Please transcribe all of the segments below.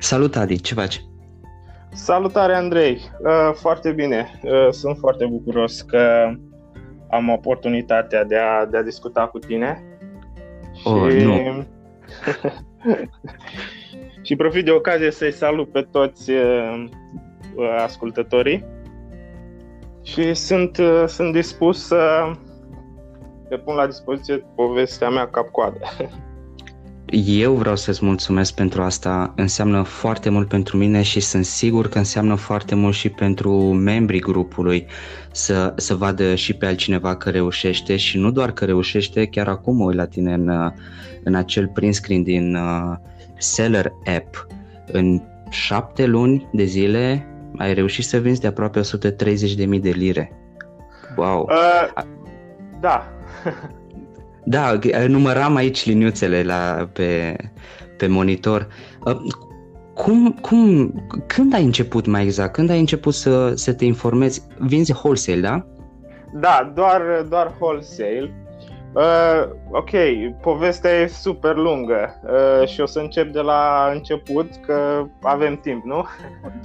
Salut Adi, ce faci? Salutare Andrei, uh, foarte bine, uh, sunt foarte bucuros că am oportunitatea de a, de a discuta cu tine. Oh, și... nu. și profit de ocazie să-i salut pe toți uh, ascultătorii și sunt, sunt dispus să le pun la dispoziție povestea mea cap-coadă. Eu vreau să-ți mulțumesc pentru asta, înseamnă foarte mult pentru mine și sunt sigur că înseamnă foarte mult și pentru membrii grupului să, să vadă și pe altcineva că reușește și nu doar că reușește, chiar acum mă uit la tine în, în acel print screen din uh, Seller App. În șapte luni de zile ai reușit să vinzi de aproape 130.000 de lire. Wow! Uh, da, Da, număram aici liniuțele la, pe, pe monitor. Uh, cum, cum, când ai început mai exact? Când ai început să, să te informezi? Vinzi wholesale, da? Da, doar, doar wholesale. Uh, ok, povestea e super lungă uh, și o să încep de la început că avem timp, nu?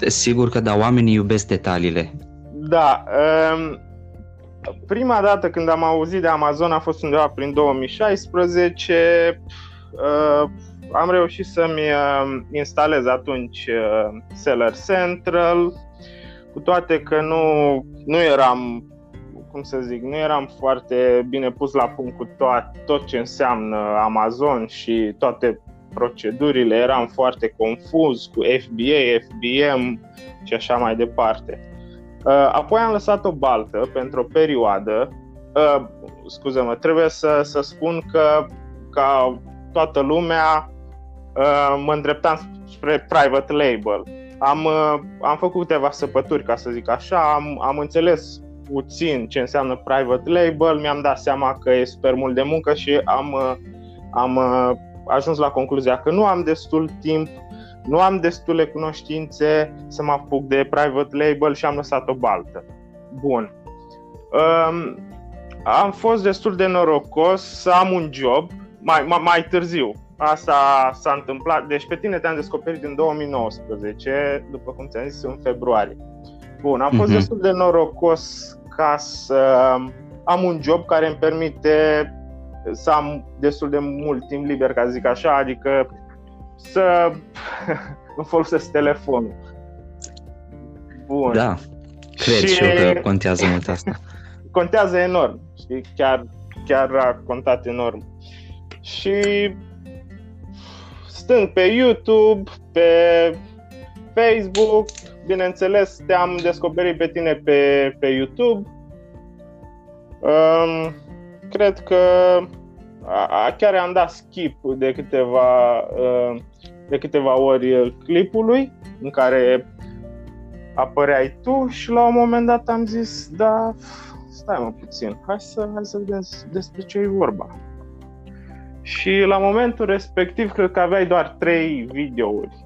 Sigur că da, oamenii iubesc detaliile. Da, uh, prima dată când am auzit de Amazon a fost undeva prin 2016. Uh, am reușit să-mi uh, instalez atunci uh, Seller Central, cu toate că nu, nu eram, cum să zic, nu eram foarte bine pus la punct cu tot, tot ce înseamnă Amazon și toate procedurile, eram foarte confuz cu FBA, FBM și așa mai departe. Uh, apoi am lăsat o baltă pentru o perioadă. Uh, scuză-mă, trebuie să, să spun că ca toată lumea uh, mă îndreptam spre private label. Am, am făcut câteva săpături, ca să zic așa, am, am înțeles puțin ce înseamnă private label, mi-am dat seama că e super mult de muncă și am, am ajuns la concluzia că nu am destul timp nu am destule cunoștințe să mă apuc de private label și am lăsat o baltă. Bun. Um, am fost destul de norocos să am un job mai, mai, mai târziu. Asta s-a întâmplat. Deci pe tine te-am descoperit în 2019, după cum ți-am zis, în februarie. Bun, am fost uh-huh. destul de norocos ca să am un job care îmi permite să am destul de mult timp liber, ca să zic așa, adică să îmi folosesc telefonul. Bun. Da, cred și, și eu că contează mult asta. Contează enorm, știi? Chiar, chiar a contat enorm. Și stând pe YouTube, pe Facebook, bineînțeles, te-am descoperit pe tine pe, pe YouTube. Um, cred că a, chiar am dat skip de câteva, uh, de câteva ori clipului în care apăreai tu și la un moment dat am zis, da, stai mă puțin, hai să, hai să vedem despre ce e vorba. Și la momentul respectiv cred că aveai doar trei videouri.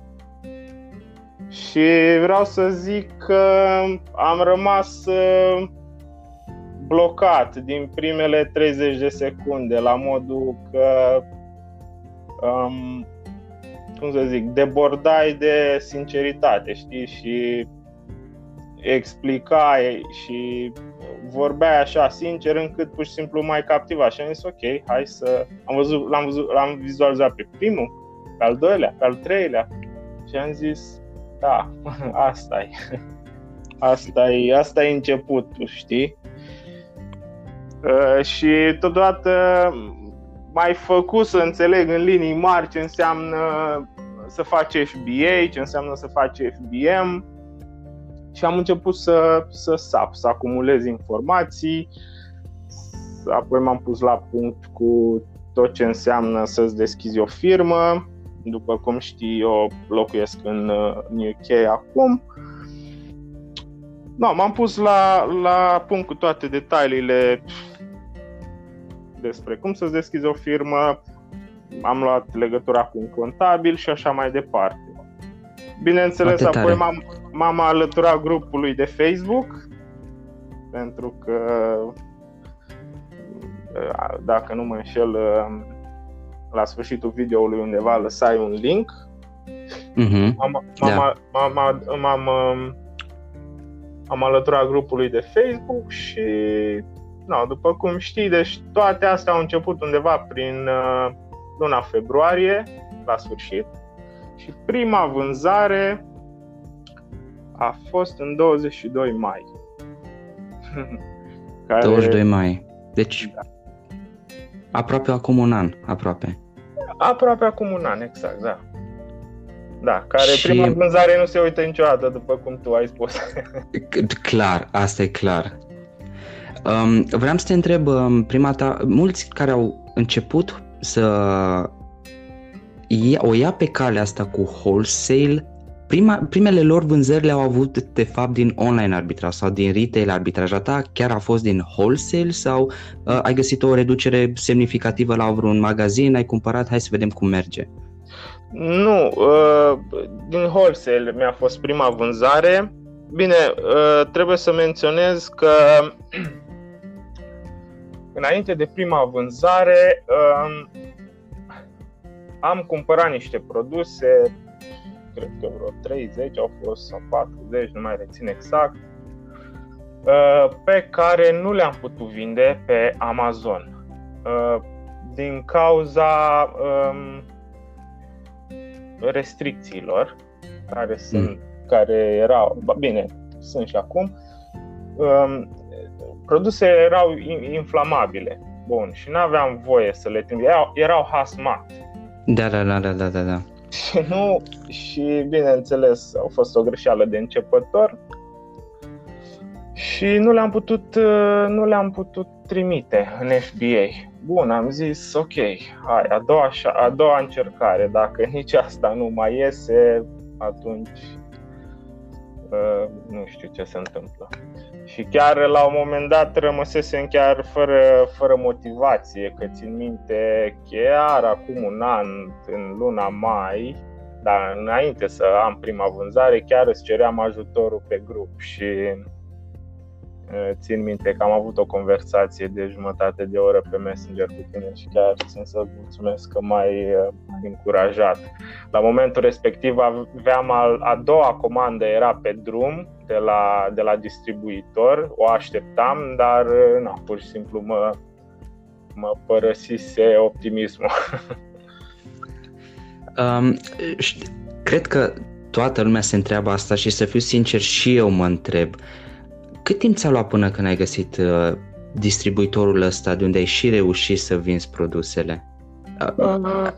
Și vreau să zic că am rămas uh, blocat din primele 30 de secunde, la modul că, um, cum să zic, debordai de sinceritate, știi, și explicai și vorbeai așa sincer încât pur și simplu mai captiva și am zis ok, hai să... Am văzut, l-am, văzut, l-am vizualizat pe primul, pe al doilea, pe al treilea și am zis da, asta e. Asta e, asta e începutul, știi? Uh, și totodată mai făcut să înțeleg în linii mari ce înseamnă să faci FBA, ce înseamnă să faci FBM și am început să, să sap, să acumulez informații, apoi m-am pus la punct cu tot ce înseamnă să-ți deschizi o firmă. După cum știi, eu locuiesc în, în UK acum. No, m-am pus la, la punct cu toate detaliile despre cum să-ți deschizi o firmă, am luat legătura cu un contabil și așa mai departe. Bineînțeles, apoi m-am, m-am alăturat grupului de Facebook, pentru că, dacă nu mă înșel, la sfârșitul videoului undeva lăsai un link. Uh-huh. M-am, m-am, Da. m-am, m-am, m-am, um, am alăturat grupului de Facebook și, na, după cum știi, deci toate astea au început undeva prin uh, luna februarie, la sfârșit, și prima vânzare a fost în 22 mai. Care, 22 mai. Deci, aproape acum un an, aproape. Aproape acum un an, exact, da. Da, care Și- prima vânzare nu se uită niciodată, după cum tu ai spus. C- Clar, asta e clar. Um, vreau să te întreb, um, prima ta, mulți care au început să ia, o ia pe calea asta cu wholesale, prima, primele lor vânzări le-au avut de fapt din online arbitraj sau din retail arbitraj. A ta chiar a fost din wholesale sau uh, ai găsit o reducere semnificativă la vreun magazin, ai cumpărat, hai să vedem cum merge. Nu, uh, din wholesale mi-a fost prima vânzare. Bine, uh, trebuie să menționez că înainte de prima vânzare um, am cumpărat niște produse, cred că vreo 30 au fost sau 40, nu mai rețin exact, uh, pe care nu le-am putut vinde pe Amazon. Uh, Din cauza um, restricțiilor care sunt, care erau, ba, bine, sunt și acum, um, produse erau in- inflamabile. Bun, și nu aveam voie să le trimit. Erau, erau hazmat. Da, da, da, da, da, da, da. Și nu, și bineînțeles, a fost o greșeală de începător. Și nu le-am putut, uh, nu le-am putut trimite în FBA. Bun, am zis, ok, hai, a doua, șa- a doua încercare, dacă nici asta nu mai iese, atunci uh, nu știu ce se întâmplă. Și chiar la un moment dat rămăsesem chiar fără, fără motivație, că țin minte chiar acum un an, în luna mai, dar înainte să am prima vânzare, chiar îți ceream ajutorul pe grup și uh, țin minte că am avut o conversație de jumătate de oră pe Messenger cu tine și chiar țin să mulțumesc că m-ai, uh, m-ai încurajat. La momentul respectiv aveam al, a doua comandă, era pe drum de la, de la distribuitor, o așteptam, dar uh, na, pur și simplu mă, mă părăsise optimismul. Um, ști- cred că toată lumea se întreabă asta și să fiu sincer și eu mă întreb. Cât timp ți-a luat până când ai găsit uh, distribuitorul ăsta de unde ai și reușit să vinzi produsele? Uh,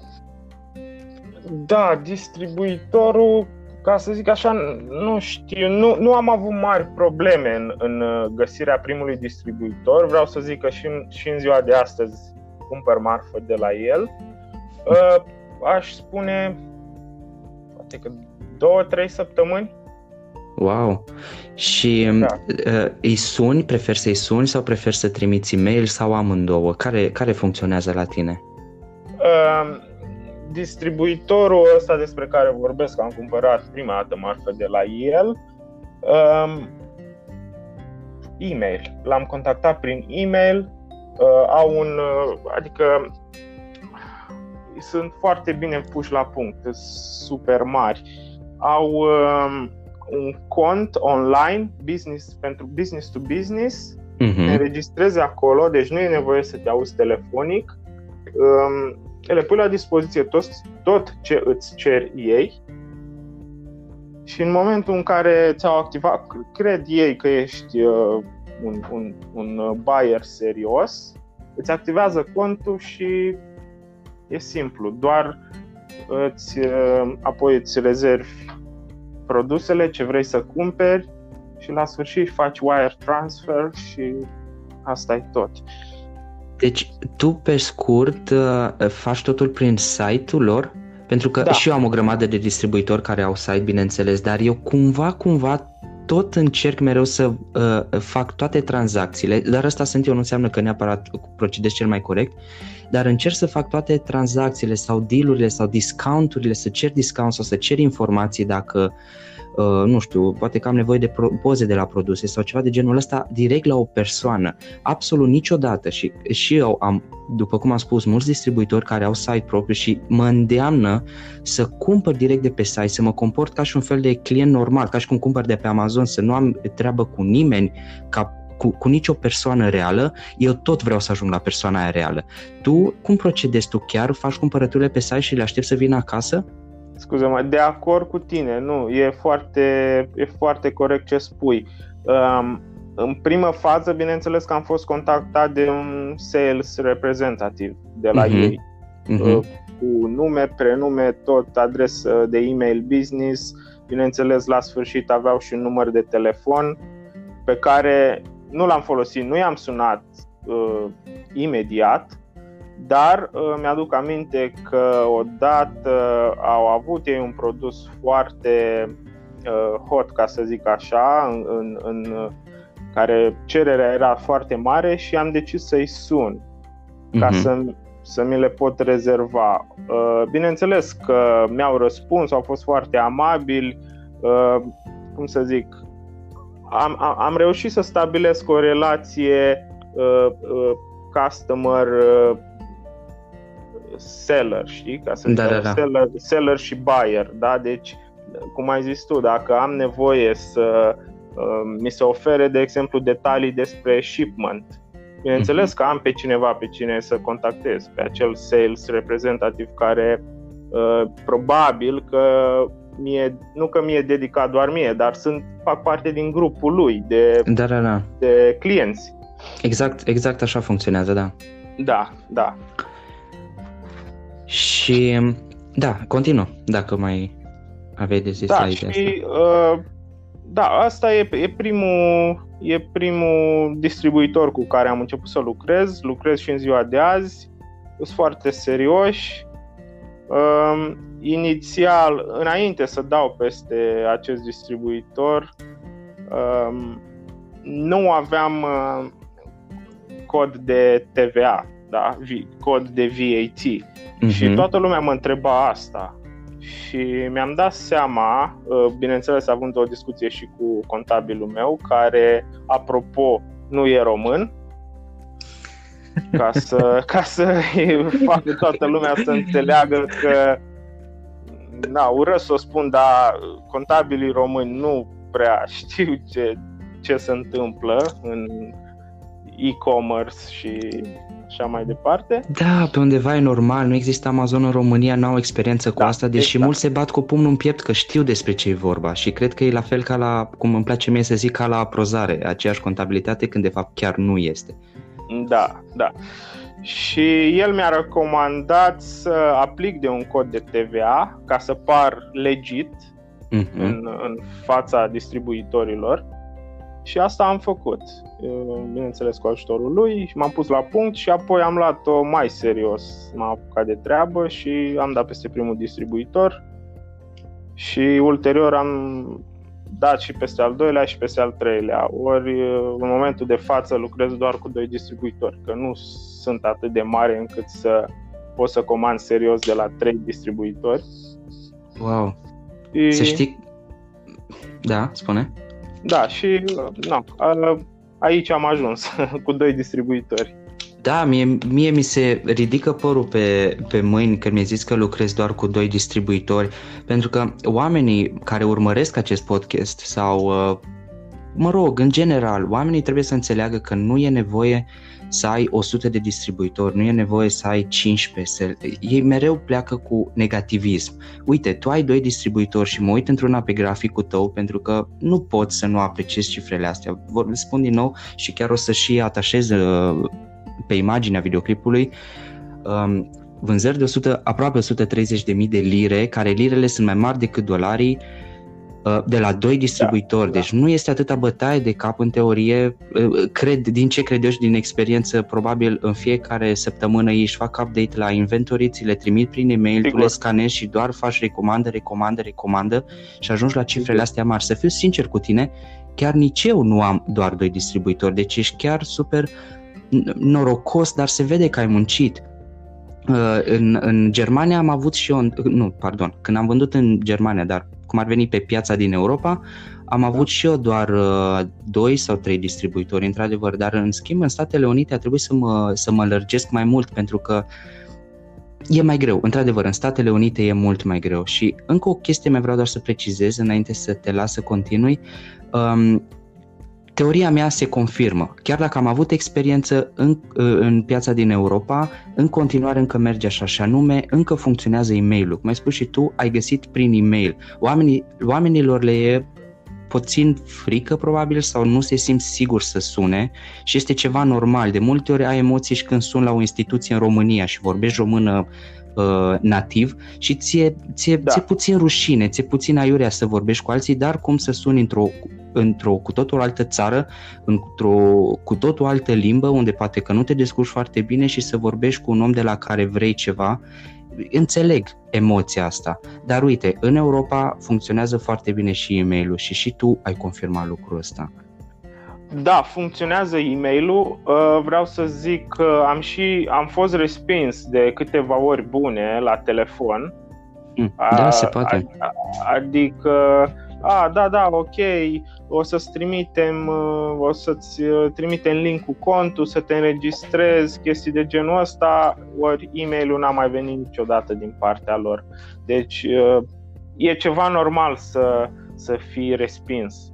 Da, distribuitorul, ca să zic așa, nu știu, nu, nu am avut mari probleme în, în uh, găsirea primului distribuitor. Vreau să zic că și în, și în ziua de astăzi cumpăr marfă de la el. Uh, Aș spune, poate că două, trei săptămâni. Wow! Și um, Da. uh, îi suni, preferi să-i suni sau preferi să trimiți e-mail sau amândouă? Care, care funcționează la tine? Uh, distribuitorul ăsta despre care vorbesc, am cumpărat prima dată marfă de la el, um, e-mail. L-am contactat prin e-mail, uh, au un, uh, adică sunt foarte bine puși la punct, sunt super mari. Au um, un cont online business pentru business to business te Mhm. înregistrezi acolo, deci nu e nevoie să te auzi telefonic. Um, le pui la dispoziție tot, tot ce îți cer ei și în momentul în care ți-au activat, cred ei că ești uh, un, un, un uh, buyer serios, îți activează contul și e simplu, doar îți, uh, apoi îți rezervi produsele ce vrei să cumperi și la sfârșit faci wire transfer și asta e tot. Deci tu pe scurt uh, faci totul prin site-ul lor? Pentru că Da. și eu am o grămadă de distribuitori care au site, bineînțeles, dar eu cumva, cumva tot încerc mereu să uh, fac toate tranzacțiile, dar asta sunt eu, nu înseamnă că neapărat procedez cel mai corect, dar încerc să fac toate tranzacțiile sau dealurile sau discounturile, să cer discount sau să cer informații dacă uh, nu știu, poate că am nevoie de pro- poze de la produse sau ceva de genul ăsta direct la o persoană. Absolut niciodată și, și eu am, după cum am spus, mulți distribuitori care au site propriu și mă îndeamnă să cumpăr direct de pe site, să mă comport ca și un fel de client normal, ca și cum cumpăr de pe Amazon, să nu am treabă cu nimeni, ca cu, cu nicio persoană reală, eu tot vreau să ajung la persoana aia reală. Tu cum procedezi? Tu chiar faci cumpărăturile pe site și le aștepți să vină acasă? Scuze-mă, de acord cu tine, nu, e foarte, e foarte corect ce spui. Um, în primă fază, bineînțeles că am fost contactat de un sales reprezentativ de la uh-huh. ei, uh-huh. cu nume, prenume, tot adresă de email business, bineînțeles la sfârșit aveau și un număr de telefon pe care nu l-am folosit, nu i-am sunat uh, imediat, dar uh, mi-aduc aminte că odată au avut ei un produs foarte uh, hot, ca să zic așa, în, în, în care cererea era foarte mare și am decis să-i sun ca uh-huh. să, să mi le pot rezerva. Uh, bineînțeles că mi-au răspuns, au fost foarte amabili, uh, cum să zic, am, am, am reușit să stabilesc o relație uh, uh, customer uh, seller, știi? Ca să da, da, da. Seller, seller și buyer, da? Deci, cum ai zis tu, dacă am nevoie să uh, mi se ofere, de exemplu, detalii despre shipment, bineînțeles mm-hmm. că am pe cineva pe cine să contactez, pe acel sales reprezentativ care uh, probabil că mie, nu că mi-e dedicat doar mie, dar sunt, fac parte din grupul lui de, da, da, da. de clienți. Exact, exact așa funcționează, da. Da, da. Și da, continuă, dacă mai aveai de zis da, și, asta. Uh, da, asta e, e, primul, e primul distribuitor cu care am început să lucrez. Lucrez și în ziua de azi. Sunt foarte serioși. Uh, inițial, înainte să dau peste acest distribuitor, uh, nu aveam uh, cod de TVA, da? cod de VAT. Uh-huh. Și mhm. toată lumea mă întreba asta. Și mi-am dat seama, uh, bineînțeles având o discuție și cu contabilul meu, care, apropo, nu e român, ca să, ca să facă toată lumea să înțeleagă că na, ură să o spun, dar contabilii români nu prea știu ce, ce se întâmplă în e-commerce și așa mai departe. Da, pe undeva e normal, nu există Amazon în România, n-au experiență cu da, asta, deși exact. mulți se bat cu pumnul în piept că știu despre ce e vorba și cred că e la fel ca la, cum îmi place mie să zic, ca la aprozare, aceeași contabilitate când de fapt chiar nu este. Da, da. Și el mi-a recomandat să aplic de un cod de TVA ca să par legit uh-huh. în, în fața distribuitorilor și asta am făcut, bineînțeles cu ajutorul lui și m-am pus la punct și apoi am luat-o mai serios, m-am apucat de treabă și am dat peste primul distribuitor și ulterior am dat și peste al doilea și peste al treilea. Ori în momentul de față lucrez doar cu doi distribuitori, că nu sunt atât de mari încât să pot să comand serios de la trei distribuitori. Wow! Și... Să știi... Da, spune. Da, și na, aici am ajuns cu doi distribuitori. Da, mie, mie mi se ridică părul pe, pe mâini când mi-ai zis că lucrez doar cu doi distribuitori, pentru că oamenii care urmăresc acest podcast sau, uh, mă rog, în general, oamenii trebuie să înțeleagă că nu e nevoie să ai 100 de distribuitori, nu e nevoie să ai 15. Ei mereu pleacă cu negativism. Uite, tu ai doi distribuitori și mă uit într-una pe graficul tău pentru că nu pot să nu apreciez cifrele astea. Vă spun din nou și chiar o să și atașez uh, pe imaginea videoclipului um, vânzări de 100, aproape 130.000 de lire, care lirele sunt mai mari decât dolarii, uh, de la doi distribuitori. Da, deci da. nu este atâta bătaie de cap în teorie. Uh, cred, din ce cred eu și din experiență, probabil în fiecare săptămână ei își fac update la inventory, ți le trimit prin e-mail, Sigur. tu le scanezi și doar faci recomandă, recomandă, recomandă și ajungi la cifrele astea mari. Să fiu sincer cu tine, chiar nici eu nu am doar doi distribuitori, deci ești chiar super norocos, dar se vede că ai muncit. în, în Germania am avut și eu, nu, pardon, când am vândut în Germania, dar cum ar veni pe piața din Europa, am avut și eu doar uh, doi sau trei distribuitori, într-adevăr, dar în schimb în Statele Unite a trebuit să mă, să mă lărgesc mai mult pentru că e mai greu. Într-adevăr, în Statele Unite e mult mai greu și încă o chestie mai vreau doar să precizez înainte să te las să continui. Um, teoria mea se confirmă. Chiar dacă am avut experiență în, în piața din Europa, în continuare încă merge așa și anume, încă funcționează e-mail-ul. Cum ai spus și tu, ai găsit prin e-mail. Oamenii, oamenilor le e puțin frică probabil sau nu se simt sigur să sune și este ceva normal. De multe ori ai emoții și când sun la o instituție în România și vorbești română uh, nativ și ție, ție, da. ție puțin rușine, ție puțin aiurea să vorbești cu alții, dar cum să suni într-o, într-o cu totul altă țară, într-o cu totul altă limbă, unde poate că nu te descurci foarte bine și să vorbești cu un om de la care vrei ceva înțeleg emoția asta, dar uite, în Europa funcționează foarte bine și e-mail-ul și și tu ai confirmat lucrul ăsta. Da, funcționează e-mail-ul. Uh, vreau să zic că am și am fost respins de câteva ori bune la telefon. Mm, da, se poate. Adică a, da, da, ok, o să-ți trimitem, uh, o să-ți uh, trimitem link cu contul, să te înregistrezi, chestii de genul ăsta, ori e-mail-ul n-a mai venit niciodată din partea lor. Deci uh, e ceva normal să, să fii respins.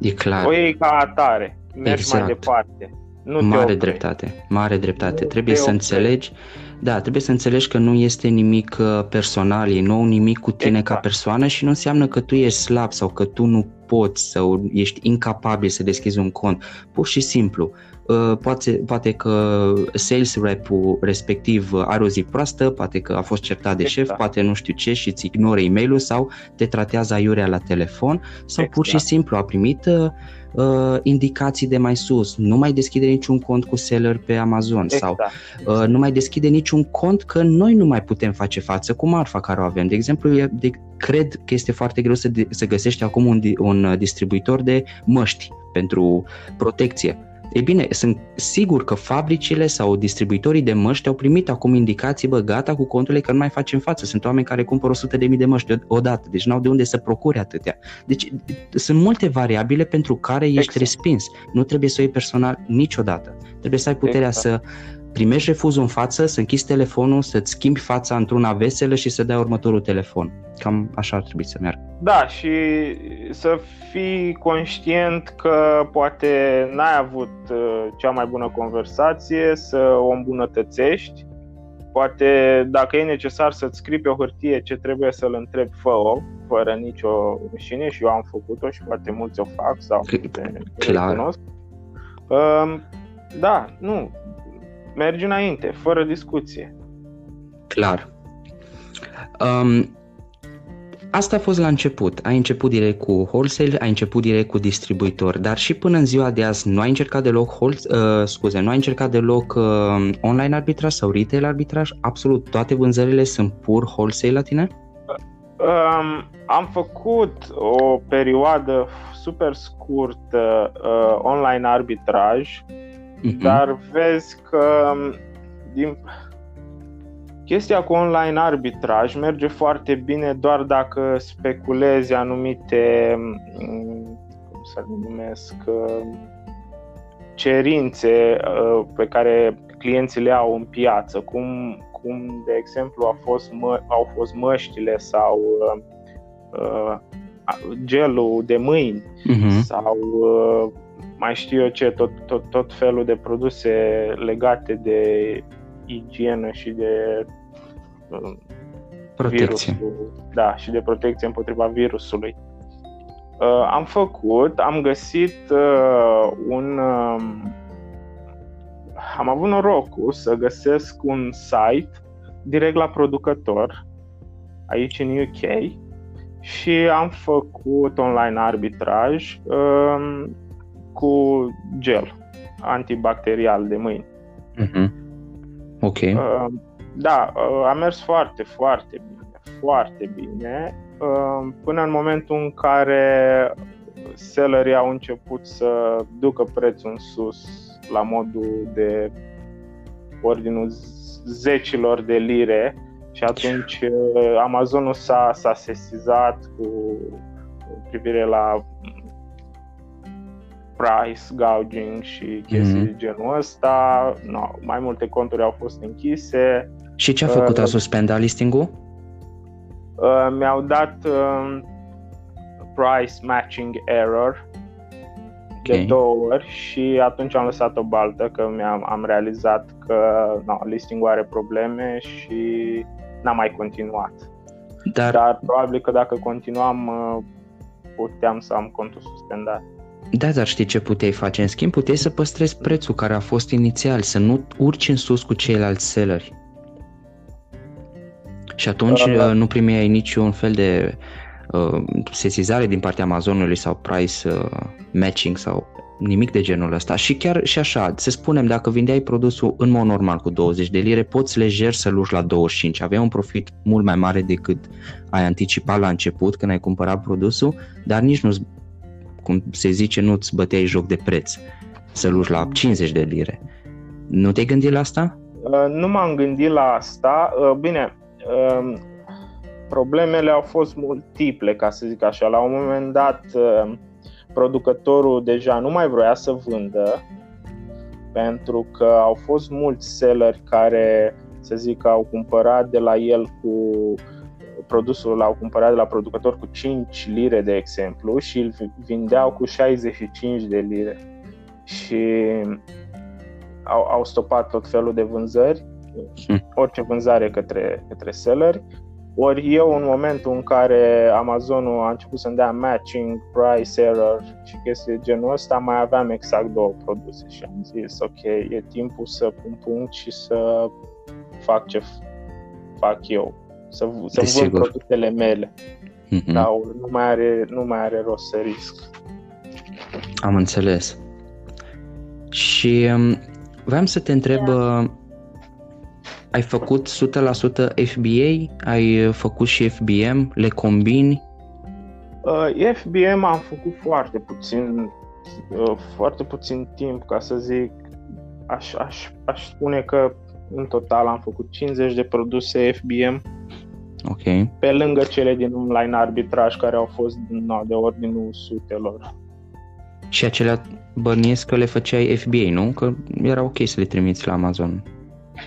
E clar. O iei ca atare, mergi exact. mai departe. Nu mare dreptate, mare dreptate. Nu Trebuie să înțelegi da, trebuie să înțelegi că nu este nimic uh, personal, e nou nimic cu tine exact. ca persoană și nu înseamnă că tu ești slab sau că tu nu poți sau ești incapabil să deschizi un cont. Pur și simplu, uh, poate, poate că sales rep-ul respectiv are o zi proastă, poate că a fost certat de exact. șef, poate nu știu ce și îți ignoră e-mail-ul sau te tratează aiurea la telefon sau exact. pur și exact. simplu a primit uh, uh, indicații de mai sus, nu mai deschide niciun cont cu seller pe Amazon exact. sau uh, nu mai deschide niciun cont că noi nu mai putem face față cu marfa care o avem. De exemplu, e, de, cred că este foarte greu să, de, să găsești acum un, un distribuitor de măști pentru protecție ei bine, sunt sigur că fabricile sau distribuitorii de măști au primit acum indicații, bă, gata cu conturile că nu mai facem față. Sunt oameni care cumpără 100.000 de măști odată, deci n-au de unde să procure atâtea. Deci sunt multe variabile pentru care ești exact. respins. Nu trebuie să o iei personal niciodată. Trebuie să ai puterea exact. să primești refuzul în față, să închizi telefonul, să-ți schimbi fața într-una veselă și să dai următorul telefon. Cam așa ar trebui să meargă. Da, și să fii conștient că poate n-ai avut uh, cea mai bună conversație, să o îmbunătățești. Poate dacă e necesar să-ți scrii pe o hârtie ce trebuie să-l întrebi, fă-o, fără nicio rușine și eu am făcut-o și poate mulți o fac sau te Clar. Um, da, nu, mergi înainte, fără discuție. Clar. Um, asta a fost la început. Ai început direct cu wholesale, ai început direct cu distribuitor, dar și până în ziua de azi nu ai încercat deloc wholesale, uh, scuze, nu ai încercat deloc uh, online arbitraj sau retail arbitraj? Absolut toate vânzările sunt pur wholesale la tine? Um, am făcut o perioadă super scurtă uh, online arbitraj Uh-huh. Dar vezi că din... chestia cu online arbitraj merge foarte bine doar dacă speculezi anumite, mm, cum să le numesc, cerințe uh, pe care clienții le au în piață, cum, cum de exemplu a fost mă, au fost măștile sau uh, uh gelul de mâini uh-huh. sau uh, mai știu eu ce, tot, tot, tot felul de produse legate de igienă și de um, protecție. Virusul, da, și de protecție împotriva virusului. Uh, am făcut, am găsit uh, un. Uh, am avut norocul să găsesc un site direct la producător aici în UK și am făcut online arbitraj. Uh, cu gel antibacterial de mâini. Uh-huh. Ok. Uh, da, uh, a mers foarte, foarte bine, foarte bine, uh, până în momentul în care sellerii au început să ducă prețul în sus la modul de ordinul zecilor de lire și atunci uh, Amazonul s-a, s-a sesizat cu, cu privire la price gouging și chestii mm-hmm. de genul ăsta. No, mai multe conturi au fost închise. Și ce a făcut? Uh, a suspendat listing-ul? Uh, mi-au dat uh, price matching error okay. de două ori și atunci am lăsat o baltă că mi-am am realizat că no, listing-ul are probleme și n-am mai continuat. Dar, Dar probabil că dacă continuam uh, puteam să am contul suspendat. Da, dar știi ce puteai face? În schimb, puteai să păstrezi prețul care a fost inițial, să nu urci în sus cu ceilalți selleri. Și atunci uh, nu primeai niciun fel de uh, sesizare din partea Amazonului sau price uh, matching sau nimic de genul ăsta. Și chiar și așa, să spunem, dacă vindeai produsul în mod normal cu 20 de lire, poți lejer să-l urci la 25. Aveai un profit mult mai mare decât ai anticipat la început când ai cumpărat produsul, dar nici nu cum se zice, nu-ți băteai joc de preț să-l urci la 50 de lire. Nu te-ai gândit la asta? Uh, nu m-am gândit la asta. Uh, bine, uh, problemele au fost multiple, ca să zic așa. La un moment dat, uh, producătorul deja nu mai vrea să vândă pentru că au fost mulți selleri care, să zic, au cumpărat de la el cu produsul l-au cumpărat de la producător cu 5 lire, de exemplu, și îl vindeau cu 65 de lire. Și au, au stopat tot felul de vânzări, hmm. orice vânzare către, către selleri. Ori eu, în momentul în care Amazonul a început să-mi dea matching, price error și chestii de genul ăsta, mai aveam exact două produse și am zis, ok, e timpul să pun punct și să fac ce fac eu să, să vând produsele mele. Mm-hmm. Dar nu mai, are, nu mai are rost să risc. Am înțeles. Și um, vreau să te întreb, da. Uh, ai făcut 100% FBA? Ai făcut și FBM? Le combini? Uh, FBM am făcut foarte puțin, uh, foarte puțin timp, ca să zic. Aș, aș, aș spune că în total am făcut 50 de produse FBM Ok. Pe lângă cele din online arbitraj care au fost no, de ordinul sutelor. Și acelea bănuiesc că le făceai FBA, nu? Că era ok să le trimiți la Amazon.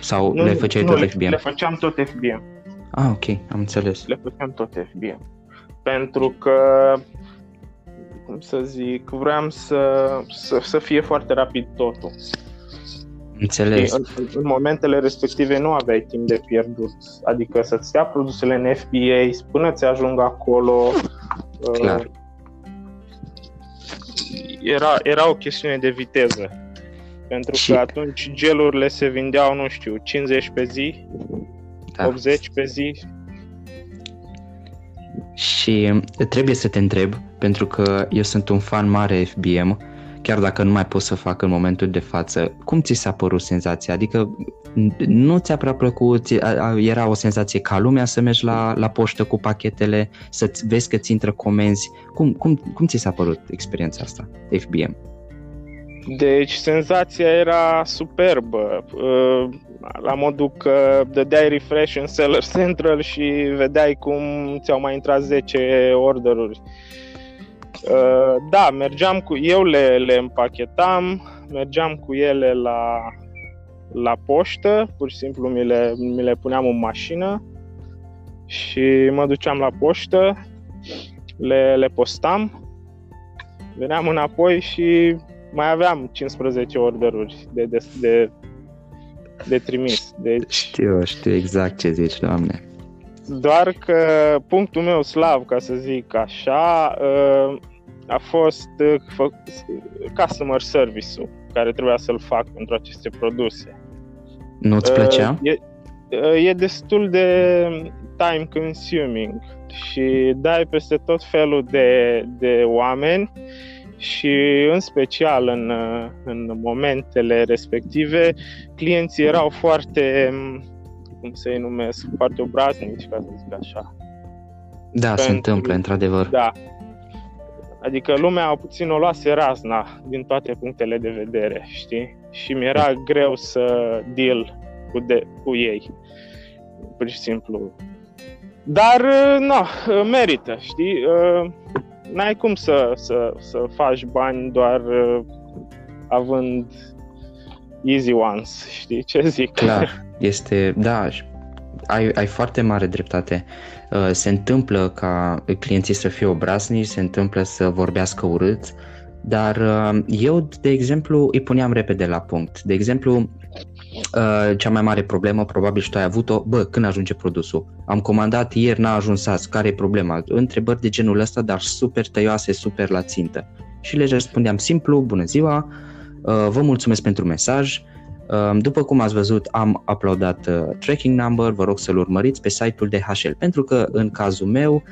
Sau nu, le făceai nu, tot le, FBM? le făceam tot FBM. Ah, ok, am înțeles. Le făceam tot FBM. Pentru că cum să zic, vreau să, să, să fie foarte rapid totul. Înțeles. În, în momentele respective nu aveai timp de pierdut. Adică să-ți ia produsele în FBA până ți ajung acolo. Uh, Clar. Uh, era, era o chestiune de viteză. Pentru și... că atunci gelurile se vindeau, nu știu, 50 pe zi, da. 80 pe zi. Și trebuie să te întreb, pentru că eu sunt un fan mare FBM, chiar dacă nu mai poți să fac în momentul de față, cum ți s-a părut senzația? Adică nu ți-a prea plăcut, era o senzație ca lumea să mergi la, la poștă cu pachetele, să vezi că ți intră comenzi. Cum, cum, cum ți s-a părut experiența asta, FBM? Deci senzația era superbă, uh, la modul că dădeai refresh în Seller Central și vedeai cum ți-au mai intrat 10 orderuri Uh, da, mergeam cu eu le, le împachetam, mergeam cu ele la, la poștă, pur și simplu mi le, mi le puneam în mașină și mă duceam la poștă, le, le postam, veneam înapoi și mai aveam 15 orderuri de, de, de, de trimis. Deci, știu, știu exact ce zici, doamne. Doar că punctul meu slav, ca să zic așa, uh, a fost uh, customer service-ul care trebuia să-l fac pentru aceste produse. Nu-ți plăcea? Uh, e, e destul de time consuming și dai peste tot felul de, de oameni și în special în, în momentele respective clienții erau foarte cum să-i numesc, foarte obraznici, ca să zic așa. Da, Pentru, se întâmplă, într-adevăr. Da. Adică lumea puțin o luase razna din toate punctele de vedere, știi? Și mi-era greu să deal cu, de, cu ei. Pur și simplu. Dar, uh, nu, uh, merită, știi? Uh, n-ai cum să, să, să faci bani doar având easy ones, știi ce zic? Clar, este, da, ai, ai foarte mare dreptate. Se întâmplă ca clienții să fie obraznici, se întâmplă să vorbească urât, dar eu, de exemplu, îi puneam repede la punct. De exemplu, Uh, cea mai mare problemă, probabil și tu ai avut-o, bă, când ajunge produsul? Am comandat ieri, n-a ajuns azi, care e problema? Întrebări de genul ăsta, dar super tăioase, super la țintă. Și le răspundeam simplu, bună ziua, uh, vă mulțumesc pentru mesaj, uh, după cum ați văzut, am uploadat tracking number, vă rog să-l urmăriți pe site-ul DHL, pentru că în cazul meu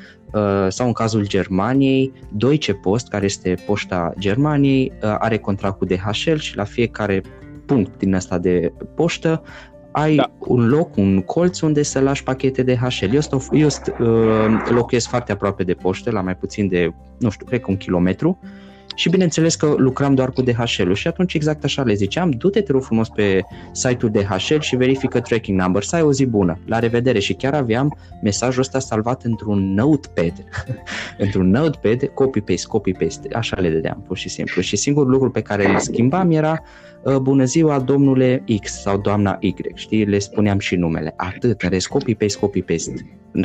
sau în cazul Germaniei, Deutsche Post, care este poșta Germaniei, are contract cu DHL și la fiecare punct din asta de poștă, ai da. un loc, un colț unde să lași pachete de HL. Eu, stau, eu st, uh, locuiesc foarte aproape de poștă, la mai puțin de, nu știu, cred că un kilometru și bineînțeles că lucram doar cu DHL-ul și atunci exact așa le ziceam, du-te te rog frumos pe site-ul DHL și verifică tracking number, să ai o zi bună, la revedere. Și chiar aveam mesajul ăsta salvat într-un notepad, într-un notepad, copy-paste, copy-paste, așa le dădeam pur și simplu. Și singurul lucru pe care îl schimbam era Ă, bună ziua domnule X sau doamna Y, știi, le spuneam și numele, atât, în rest, copy-paste, copy-paste,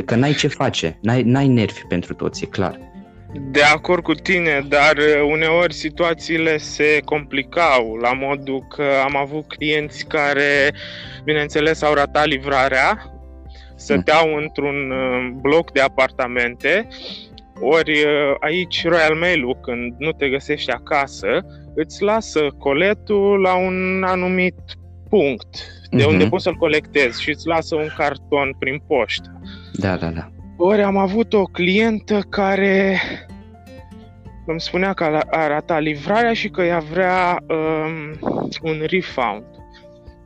că n-ai ce face, n-ai, n-ai nervi pentru toți, e clar. De acord cu tine, dar ă, uneori situațiile se complicau la modul că am avut clienți care, bineînțeles, au ratat livrarea, stăteau mm. într-un ă, bloc de apartamente, ori aici Royal Mail-ul, când nu te găsești acasă, îți lasă coletul la un anumit punct de uh-huh. unde poți să-l colectezi și îți lasă un carton prin poștă. Da, da, da. Ori am avut o clientă care îmi spunea că a ratat livrarea și că ea vrea um, un refund.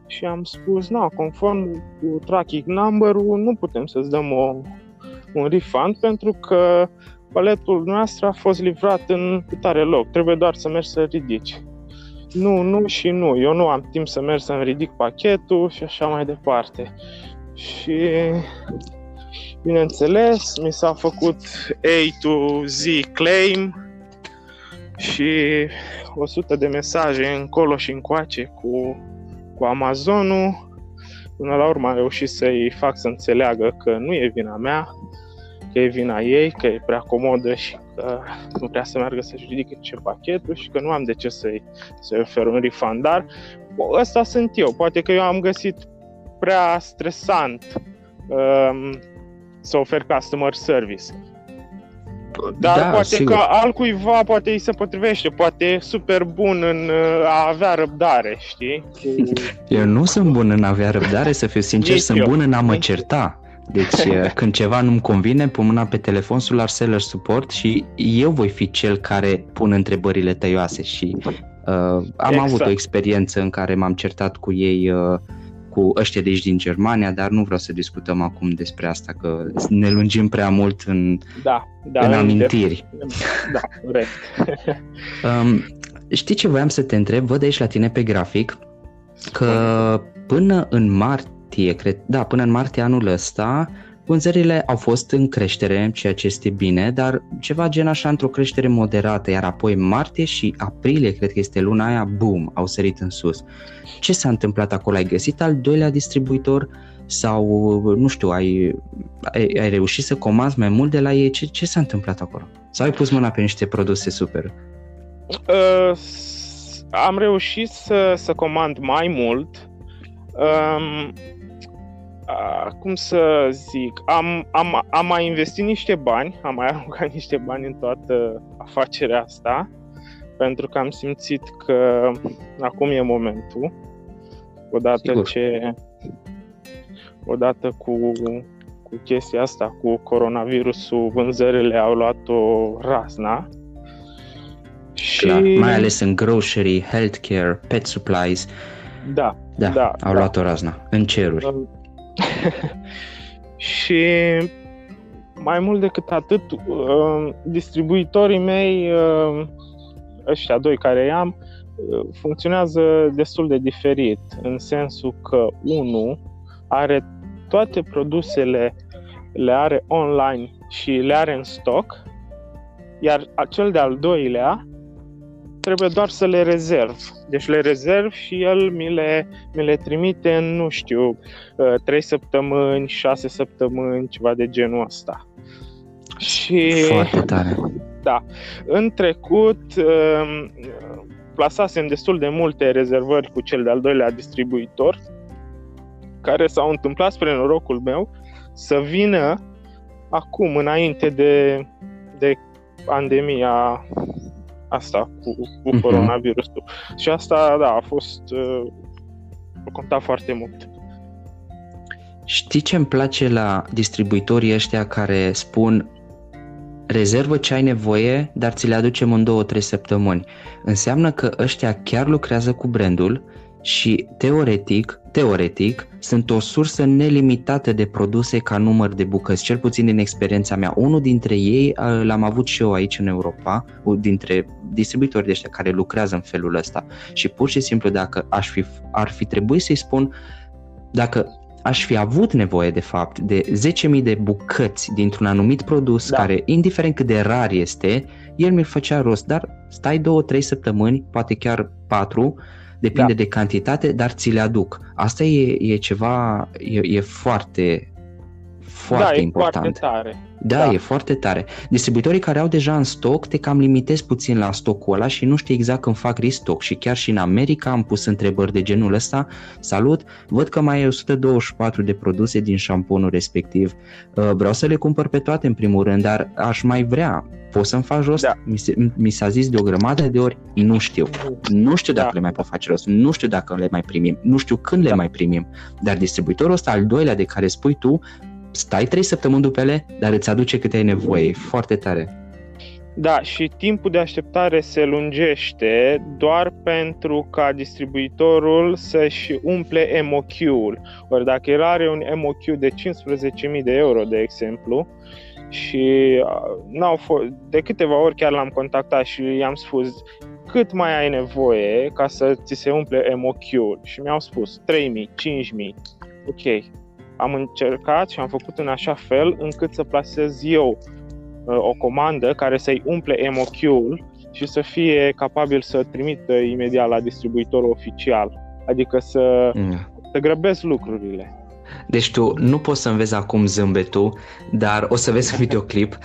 Și am spus, na, conform cu tracking number-ul, nu putem să-ți dăm o, un refund pentru că paletul noastră a fost livrat în tare loc, trebuie doar să mergi să ridici. Nu, nu și nu, eu nu am timp să merg să-mi ridic pachetul și așa mai departe. Și bineînțeles, mi s-a făcut A to Z claim și 100 de mesaje încolo și încoace cu, cu Amazonul. Până la urmă am reușit să-i fac să înțeleagă că nu e vina mea, că e vina ei, că e prea comodă și că nu vrea să meargă să-și ridice ce pachetul și că nu am de ce să-i, să ofer un refund. Dar ăsta sunt eu. Poate că eu am găsit prea stresant um, să ofer customer service. Dar da, poate sigur. că altcuiva poate îi se potrivește, poate e super bun în uh, a avea răbdare, știi? Eu nu sunt bun în a avea răbdare, să fiu sincer, Nici sunt eu. bun în a mă certa. Deci când ceva nu-mi convine, pun mâna pe telefon la seller support și eu voi fi cel care pun întrebările tăioase și uh, am exact. avut o experiență în care m-am certat cu ei uh, cu ăștia de aici din Germania, dar nu vreau să discutăm acum despre asta, că ne lungim prea mult în, da, da, în amintiri. Da, corect. um, știi ce voiam să te întreb? Văd aici la tine pe grafic că până în martie martie, cred, da, până în martie anul ăsta, vânzările au fost în creștere, ceea ce este bine, dar ceva gen așa într-o creștere moderată, iar apoi martie și aprilie, cred că este luna aia, boom, au sărit în sus. Ce s-a întâmplat acolo? Ai găsit al doilea distribuitor sau, nu știu, ai, ai, ai reușit să comanzi mai mult de la ei? Ce, ce s-a întâmplat acolo? Sau ai pus mâna pe niște produse super? Uh, am reușit să, să comand mai mult. Um, cum să zic, am, am, am mai investit niște bani, am mai aruncat niște bani în toată afacerea asta, pentru că am simțit că acum e momentul, odată Sigur. ce, odată cu, cu chestia asta, cu coronavirusul, vânzările au luat o razna. Și... Clar, mai ales în grocery, healthcare, pet supplies. Da, da, da au da. luat o razna în ceruri. și mai mult decât atât, uh, distribuitorii mei, uh, ăștia doi care i-am, funcționează destul de diferit, în sensul că unul are toate produsele le are online și le are în stoc, iar cel de-al doilea trebuie doar să le rezerv. Deci le rezerv și el mi le, mi le trimite în, nu știu, 3 uh, săptămâni, 6 săptămâni, ceva de genul ăsta. Și, Foarte tare. Da. În trecut um, plasasem destul de multe rezervări cu cel de-al doilea distribuitor, care s-au întâmplat spre norocul meu să vină acum, înainte de, de pandemia asta cu, cu uh-huh. coronavirusul. Și asta, da, a fost uh, a contat foarte mult. Știi ce îmi place la distribuitorii ăștia care spun rezervă ce ai nevoie, dar ți le aducem în 2-3 săptămâni. Înseamnă că ăștia chiar lucrează cu brandul și teoretic, teoretic, sunt o sursă nelimitată de produse ca număr de bucăți, cel puțin din experiența mea. Unul dintre ei l-am avut și eu aici în Europa, dintre distribuitorii de ăștia care lucrează în felul ăsta și pur și simplu dacă aș fi, ar fi trebuit să-i spun dacă aș fi avut nevoie de fapt de 10.000 de bucăți dintr-un anumit produs da. care, indiferent cât de rar este, el mi-l făcea rost, dar stai 2-3 săptămâni, poate chiar 4, depinde da. de cantitate, dar ți le aduc. Asta e, e ceva, e, e foarte, foarte da, important. E foarte tare. Da, da, e foarte tare. Distribuitorii care au deja în stoc te cam limitezi puțin la stocul ăla și nu știi exact când fac restock și chiar și în America am pus întrebări de genul ăsta. Salut, văd că mai e 124 de produse din șamponul respectiv. Uh, vreau să le cumpăr pe toate în primul rând, dar aș mai vrea. Poți să-mi faci rost? Da. Mi, se, mi s-a zis de o grămadă de ori, nu știu. Nu știu dacă da. le mai pot face rost, nu știu dacă le mai primim, nu știu când da. le mai primim. Dar distribuitorul ăsta al doilea de care spui tu, stai trei săptămâni după ele, dar îți aduce câte ai nevoie. E foarte tare. Da, și timpul de așteptare se lungește doar pentru ca distribuitorul să-și umple MOQ-ul. Ori dacă el are un MOQ de 15.000 de euro, de exemplu, și n-au fost, de câteva ori chiar l-am contactat și i-am spus cât mai ai nevoie ca să ți se umple MOQ-ul și mi-au spus 3.000, 5.000, ok, am încercat și am făcut în așa fel încât să plasez eu uh, o comandă care să-i umple MOQ-ul și să fie capabil să trimită imediat la distribuitorul oficial. Adică să, mm. să grăbesc lucrurile. Deci tu nu poți să înveți acum zâmbetul, dar o să vezi videoclip.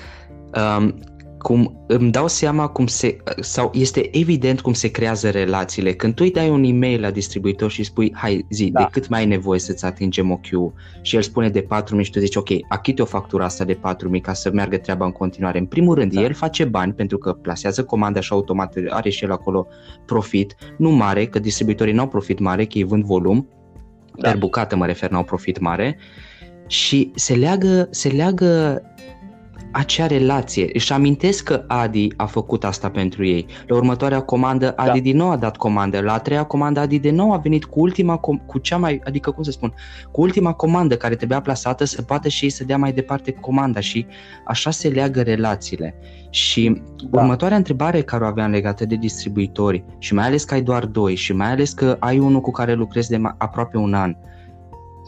Um, cum îmi dau seama cum se, sau este evident cum se creează relațiile. Când tu îi dai un e-mail la distribuitor și spui, hai zi, da. de cât mai ai nevoie să-ți atingem ochiul și el spune de 4.000 și tu zici, ok, achite o factură asta de 4.000 ca să meargă treaba în continuare. În primul rând, da. el face bani pentru că plasează comanda și automat are și el acolo profit, nu mare, că distribuitorii nu au profit mare, că ei vând volum, da. per bucată mă refer, n-au profit mare, și se leagă, se leagă acea relație. Își amintesc că Adi a făcut asta pentru ei. La următoarea comandă Adi da. din nou a dat comandă. La a treia comandă Adi din nou a venit cu ultima, cu cea mai, adică cum să spun, cu ultima comandă care trebuia plasată să poată și ei să dea mai departe comanda și așa se leagă relațiile. Și da. următoarea întrebare care o aveam legată de distribuitori și mai ales că ai doar doi și mai ales că ai unul cu care lucrezi de aproape un an,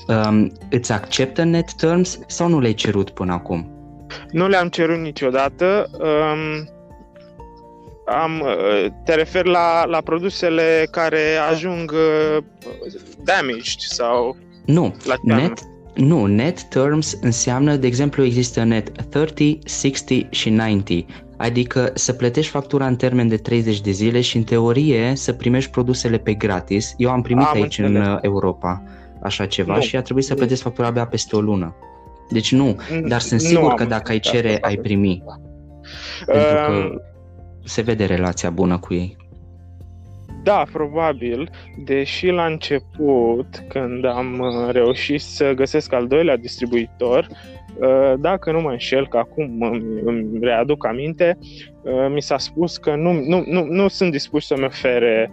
um, îți acceptă net terms sau nu le-ai cerut până acum? Nu le-am cerut niciodată. Um, am, uh, te refer la, la produsele care ajung uh, damaged sau... Nu, la net, nu, net terms înseamnă, de exemplu, există net 30, 60 și 90, adică să plătești factura în termen de 30 de zile și în teorie să primești produsele pe gratis. Eu am primit am aici înțeles. în Europa așa ceva nu. și a trebuit să plătesc factura abia peste o lună. Deci nu, dar sunt sigur că dacă ai cere, ai primi. Pentru că um, se vede relația bună cu ei. Da, probabil, deși la început, când am uh, reușit să găsesc al doilea distribuitor, uh, dacă nu mă înșel, că acum îmi readuc aminte, uh, mi s-a spus că nu, nu, nu, nu sunt dispuși să-mi ofere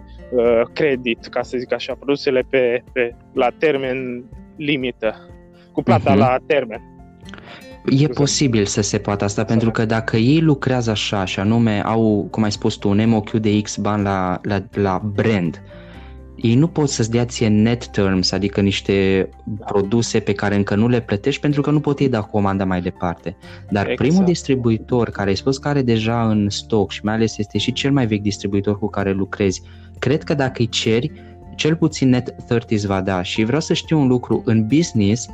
credit, ca să zic așa, produsele pe, pe, la termen limită, cu plata uh-huh. la termen. E posibil să se poată asta, pentru că dacă ei lucrează așa, și anume au, cum ai spus tu, un MOQ de X bani la, la, la brand, ei nu pot să-ți dea ție net terms, adică niște da. produse pe care încă nu le plătești pentru că nu pot ei da comanda mai departe. Dar exact. primul distribuitor care ai spus că are deja în stoc și mai ales este și cel mai vechi distribuitor cu care lucrezi, cred că dacă îi ceri, cel puțin net 30 va da. Și vreau să știu un lucru, în business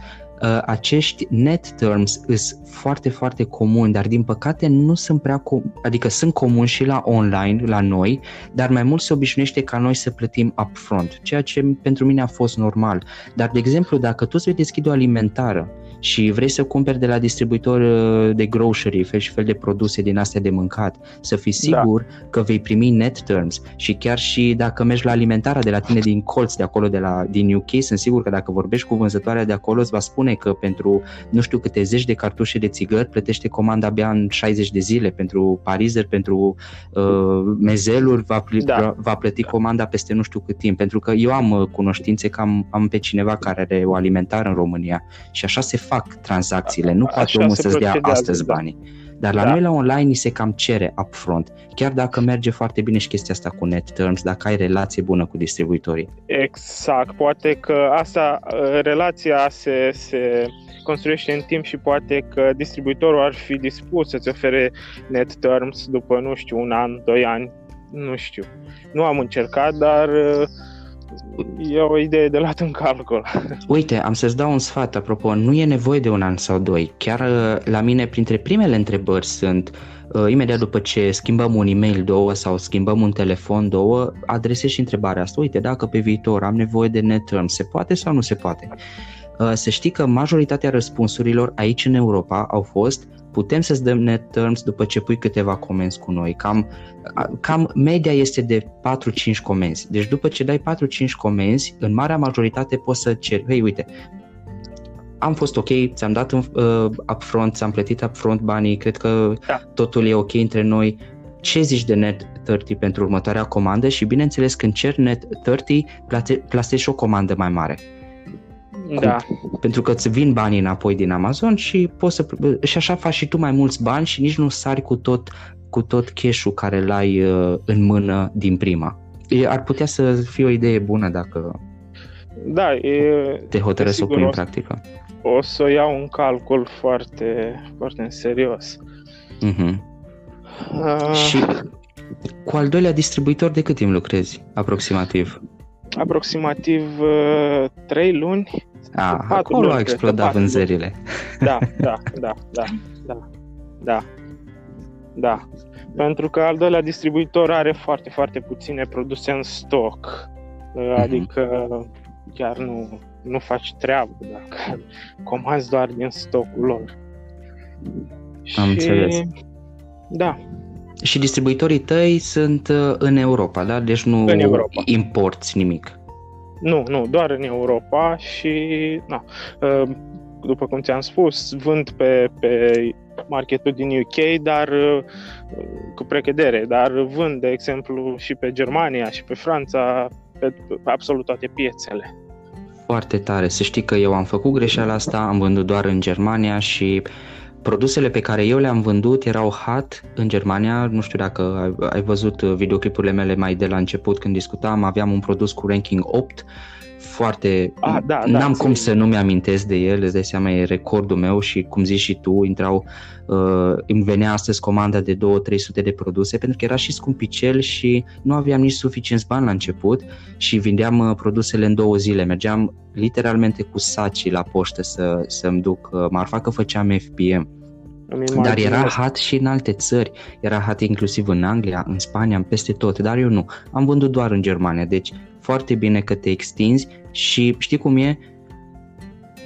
uh, acești net terms sunt foarte, foarte comuni, dar din păcate nu sunt prea, com- adică sunt comuni și la online, la noi, dar mai mult se obișnuiește ca noi să plătim upfront, ceea ce pentru mine a fost normal. Dar, de exemplu, dacă tu îți vei deschide o alimentară și vrei să cumperi de la distribuitor uh, de grocery, fel și fel de produse din astea de mâncat, să fii da. sigur da. că vei primi net terms și chiar și dacă mergi la alimentarea de la tine din colț de acolo de la, din UK, sunt sigur că dacă vorbești cu vânzătoarea de acolo îți va spune că pentru nu știu câte zeci de cartușe de țigări plătește comanda abia în 60 de zile, pentru parizer, pentru uh, mezeluri va, pl- da. va plăti comanda peste nu știu cât timp, pentru că eu am uh, cunoștințe că am, am pe cineva care are o alimentară în România și așa se fac tranzacțiile, nu poate omul să-ți dea astăzi da. banii. Dar la da. noi la online ni se cam cere upfront, chiar dacă merge foarte bine și chestia asta cu net terms, dacă ai relație bună cu distribuitorii. Exact, poate că asta, relația se, se construiește în timp și poate că distribuitorul ar fi dispus să-ți ofere net terms după, nu știu, un an, doi ani, nu știu. Nu am încercat, dar e o idee de luat în calcul. Uite, am să-ți dau un sfat, apropo, nu e nevoie de un an sau doi. Chiar uh, la mine, printre primele întrebări sunt, uh, imediat după ce schimbăm un e-mail două sau schimbăm un telefon două, adresez și întrebarea asta. Uite, dacă pe viitor am nevoie de net term, se poate sau nu se poate? Uh, să știi că majoritatea răspunsurilor aici în Europa au fost putem să-ți dăm net terms după ce pui câteva comenzi cu noi. Cam, cam media este de 4-5 comenzi. Deci după ce dai 4-5 comenzi, în marea majoritate poți să ceri, hei uite, am fost ok, ți-am dat uh, upfront, ți-am plătit upfront banii, cred că da. totul e ok între noi. Ce zici de net 30 pentru următoarea comandă și bineînțeles când cer net 30, plase, și o comandă mai mare. Da. Cu, pentru că îți vin banii înapoi din Amazon și poți să și așa faci și tu mai mulți bani și nici nu sari cu tot cu tot cash-ul care l ai uh, în mână din prima. E, ar putea să fie o idee bună dacă da, e, te hotărăști să o pui în practică. O să o iau un calcul foarte, foarte în serios. Uh-huh. Uh... Și cu al doilea distribuitor de cât timp lucrezi, aproximativ? Aproximativ uh, 3 luni a, acolo au explodat vânzările. Da, da, da, da, da, da, da. Pentru că al doilea distribuitor are foarte, foarte puține produse în stoc. Uh-huh. Adică chiar nu, nu faci treabă dacă comanzi doar din stocul lor. Am și, înțeles. Da. Și distribuitorii tăi sunt uh, în Europa, da? Deci nu importi nimic. Nu, nu, doar în Europa și, na, ă, după cum ți-am spus, vând pe, pe marketul din UK, dar ă, cu precădere, dar vând, de exemplu, și pe Germania și pe Franța, pe absolut toate piețele. Foarte tare. Să știi că eu am făcut greșeala asta, am vândut doar în Germania și produsele pe care eu le-am vândut erau hot în Germania. Nu știu dacă ai, ai văzut videoclipurile mele mai de la început când discutam. Aveam un produs cu ranking 8 foarte... Ah, da, da, n-am da, cum să nu mi-amintesc de el, îți dai seama, e recordul meu și cum zici și tu, intrau, uh, îmi venea astăzi comanda de 2-300 de produse pentru că era și scumpicel și nu aveam nici suficienți bani la început și vindeam uh, produsele în două zile. Mergeam literalmente cu saci la poștă să, să-mi duc uh, marfa că făceam FPM. Dar era hat și în alte țări, era hat inclusiv în Anglia, în Spania, peste tot, dar eu nu. Am vândut doar în Germania, deci foarte bine că te extinzi și știi cum e?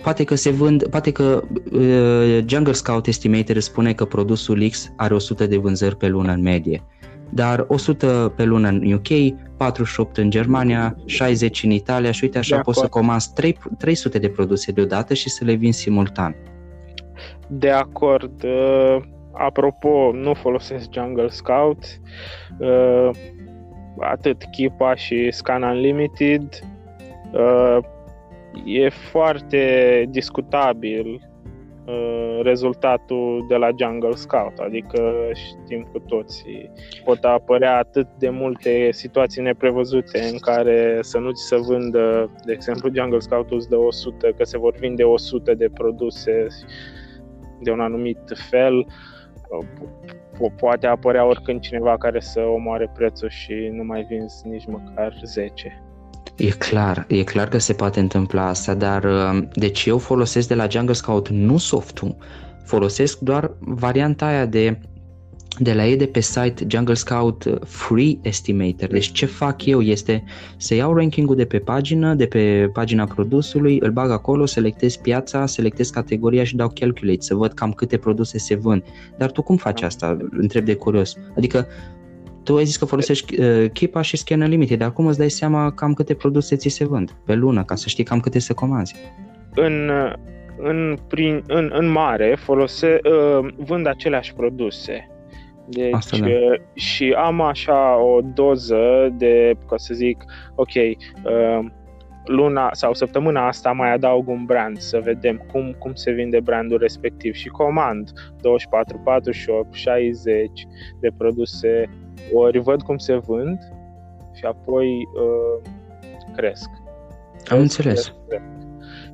Poate că se vând, poate că uh, Jungle Scout Estimator spune că produsul X are 100 de vânzări pe lună în medie, dar 100 pe lună în UK, 48 în Germania, 60 în Italia și uite așa poți să comanzi 3, 300 de produse deodată și să le vin simultan. De acord. Uh, apropo, nu folosesc Jungle Scout. Uh, atât Kipa și Scan Unlimited. Uh, e foarte discutabil uh, rezultatul de la Jungle Scout, adică știm cu toții, pot apărea atât de multe situații neprevăzute în care să nu ți se vândă, de exemplu Jungle Scout îți dă 100, că se vor vinde 100 de produse de un anumit fel, po- poate apărea oricând cineva care să omoare prețul și nu mai vinzi nici măcar 10. E clar, e clar că se poate întâmpla asta, dar uh, deci eu folosesc de la Jungle Scout nu softul, folosesc doar varianta aia de de la ei de pe site Jungle Scout uh, Free Estimator. Deci ce fac eu este să iau rankingul de pe pagină, de pe pagina produsului, îl bag acolo, selectez piața, selectez categoria și dau calculate să văd cam câte produse se vând. Dar tu cum faci asta? Întreb de curios. Adică tu ai zis că folosești uh, Keepa și Scan Unlimited, dar cum îți dai seama cam câte produse ți se vând pe lună, ca să știi cam câte să comanzi? În, în, prin, în, în mare folose, uh, vând aceleași produse. Deci, Asta da. Uh, și am așa o doză de, ca să zic, ok, uh, luna sau săptămâna asta mai adaug un brand să vedem cum, cum se vinde brandul respectiv și comand 24, 48, 60 de produse ori văd cum se vând și apoi uh, cresc. Am înțeles. Cresc.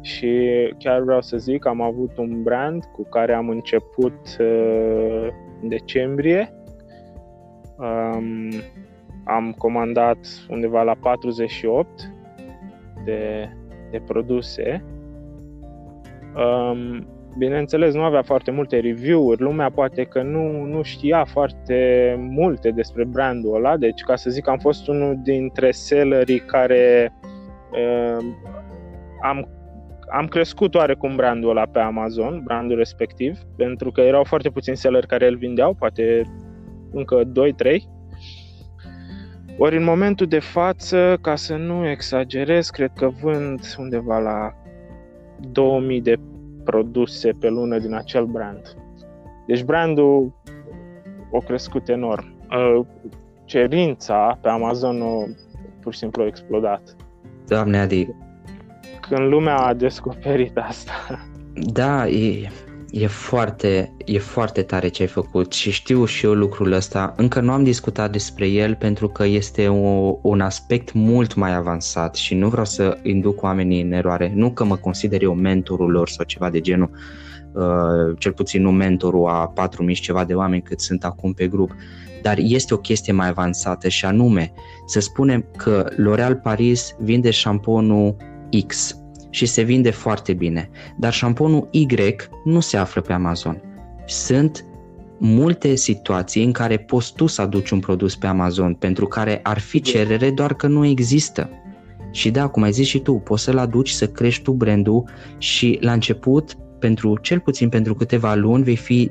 Și chiar vreau să zic, am avut un brand cu care am început uh, în decembrie. Um, am comandat undeva la 48 de, de produse. Um, bineînțeles, nu avea foarte multe review-uri, lumea poate că nu, nu știa foarte multe despre brandul ăla, deci ca să zic am fost unul dintre sellerii care uh, am, am crescut oarecum brandul ăla pe Amazon, brandul respectiv, pentru că erau foarte puțini selleri care îl vindeau, poate încă 2-3. Ori în momentul de față, ca să nu exagerez, cred că vând undeva la 2000 de produse pe lună din acel brand. Deci brandul a crescut enorm. Uh, cerința pe Amazon a pur și simplu a explodat. Doamne, Adi. Când lumea a descoperit asta. Da, e, E foarte, e foarte tare ce ai făcut și știu și eu lucrul ăsta. Încă nu am discutat despre el pentru că este o, un aspect mult mai avansat și nu vreau să induc oamenii în eroare. Nu că mă consider eu mentorul lor sau ceva de genul, uh, cel puțin nu mentorul a 4.000 ceva de oameni cât sunt acum pe grup, dar este o chestie mai avansată și anume să spunem că L'Oréal Paris vinde șamponul X și se vinde foarte bine. Dar șamponul Y nu se află pe Amazon. Sunt multe situații în care poți tu să aduci un produs pe Amazon pentru care ar fi cerere doar că nu există. Și da, cum ai zis și tu, poți să-l aduci, să crești tu brandul și la început, pentru cel puțin pentru câteva luni, vei fi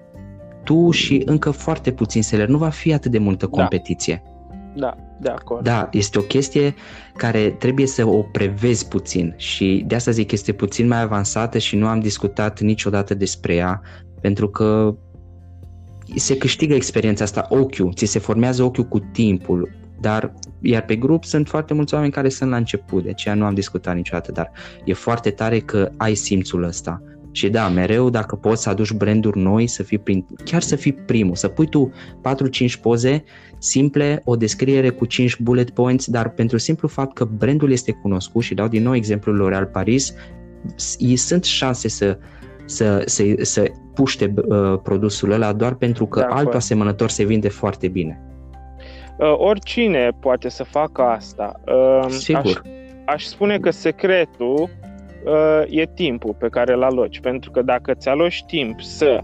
tu și încă foarte puțin seller. Nu va fi atât de multă da. competiție. Da. da. De acord. Da, este o chestie care trebuie să o prevezi puțin și de asta zic este puțin mai avansată și nu am discutat niciodată despre ea pentru că se câștigă experiența asta, ochiul, ți se formează ochiul cu timpul, dar iar pe grup sunt foarte mulți oameni care sunt la început, de aceea nu am discutat niciodată, dar e foarte tare că ai simțul ăsta și da, mereu dacă poți să aduci branduri noi, să fii prin, chiar să fii primul, să pui tu 4-5 poze simple, o descriere cu 5 bullet points, dar pentru simplu fapt că brandul este cunoscut și dau din nou exemplul L'Oréal Paris, sunt șanse să, să, să, să puște uh, produsul ăla doar pentru că altul asemănător se vinde foarte bine. Uh, oricine poate să facă asta. Uh, Sigur. Aș, aș spune că secretul uh, e timpul pe care îl aloci. Pentru că dacă ți aloci timp să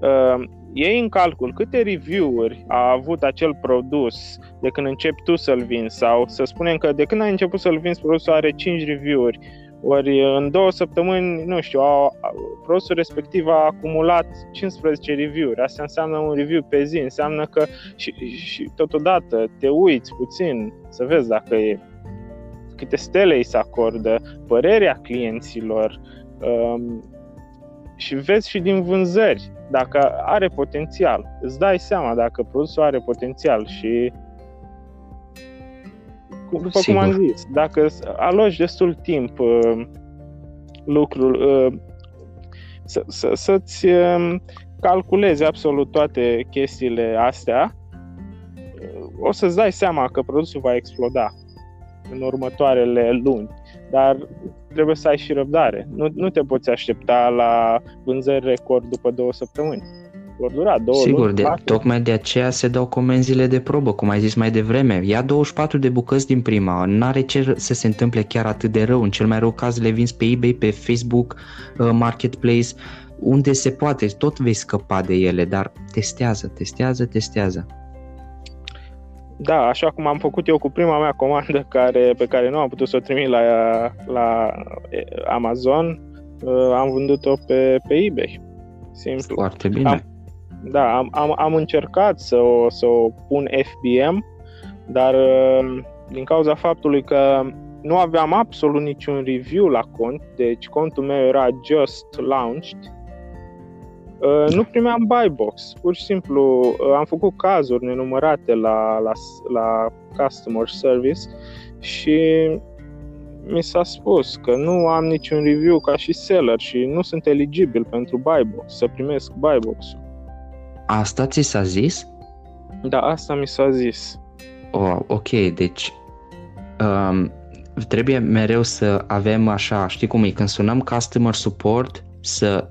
uh, iei în calcul câte review-uri a avut acel produs de când începi tu să-l vinzi sau să spunem că de când ai început să-l vinzi produsul are 5 review-uri ori în două săptămâni, nu știu, a, a, produsul respectiv a acumulat 15 review-uri. Asta înseamnă un review pe zi, înseamnă că și, și totodată te uiți puțin să vezi dacă e câte stele îi se acordă, părerea clienților um, și vezi și din vânzări dacă are potențial. Îți dai seama dacă produsul are potențial și după Sigur. cum am zis, dacă aloci destul timp uh, lucrul, uh, să, să, să-ți um, calculezi absolut toate chestiile astea, o să-ți dai seama că produsul va exploda în următoarele luni. Dar trebuie să ai și răbdare. Nu, nu te poți aștepta la vânzări record după două săptămâni. Vor dura două Sigur, luni, de, tocmai de aceea se dau comenzile de probă, cum ai zis mai devreme. Ia 24 de bucăți din prima, n-are ce să se întâmple chiar atât de rău. În cel mai rău caz le vinzi pe eBay, pe Facebook, uh, Marketplace, unde se poate, tot vei scăpa de ele, dar testează, testează, testează. Da, așa cum am făcut eu cu prima mea comandă care, pe care nu am putut să o trimit la, la Amazon, uh, am vândut-o pe, pe eBay. Simplu. Foarte bine. Am, da, am, am, am încercat să o, să o pun FBM, dar uh, din cauza faptului că nu aveam absolut niciun review la cont, deci contul meu era just launched, uh, nu primeam buy box. Pur și simplu uh, am făcut cazuri nenumărate la, la, la customer service și mi s-a spus că nu am niciun review ca și seller și nu sunt eligibil pentru buy box, să primesc buy box-ul. Asta ți s-a zis? Da, asta mi s-a zis. Oh, ok, deci um, trebuie mereu să avem așa, știi cum e, când sunăm customer support, să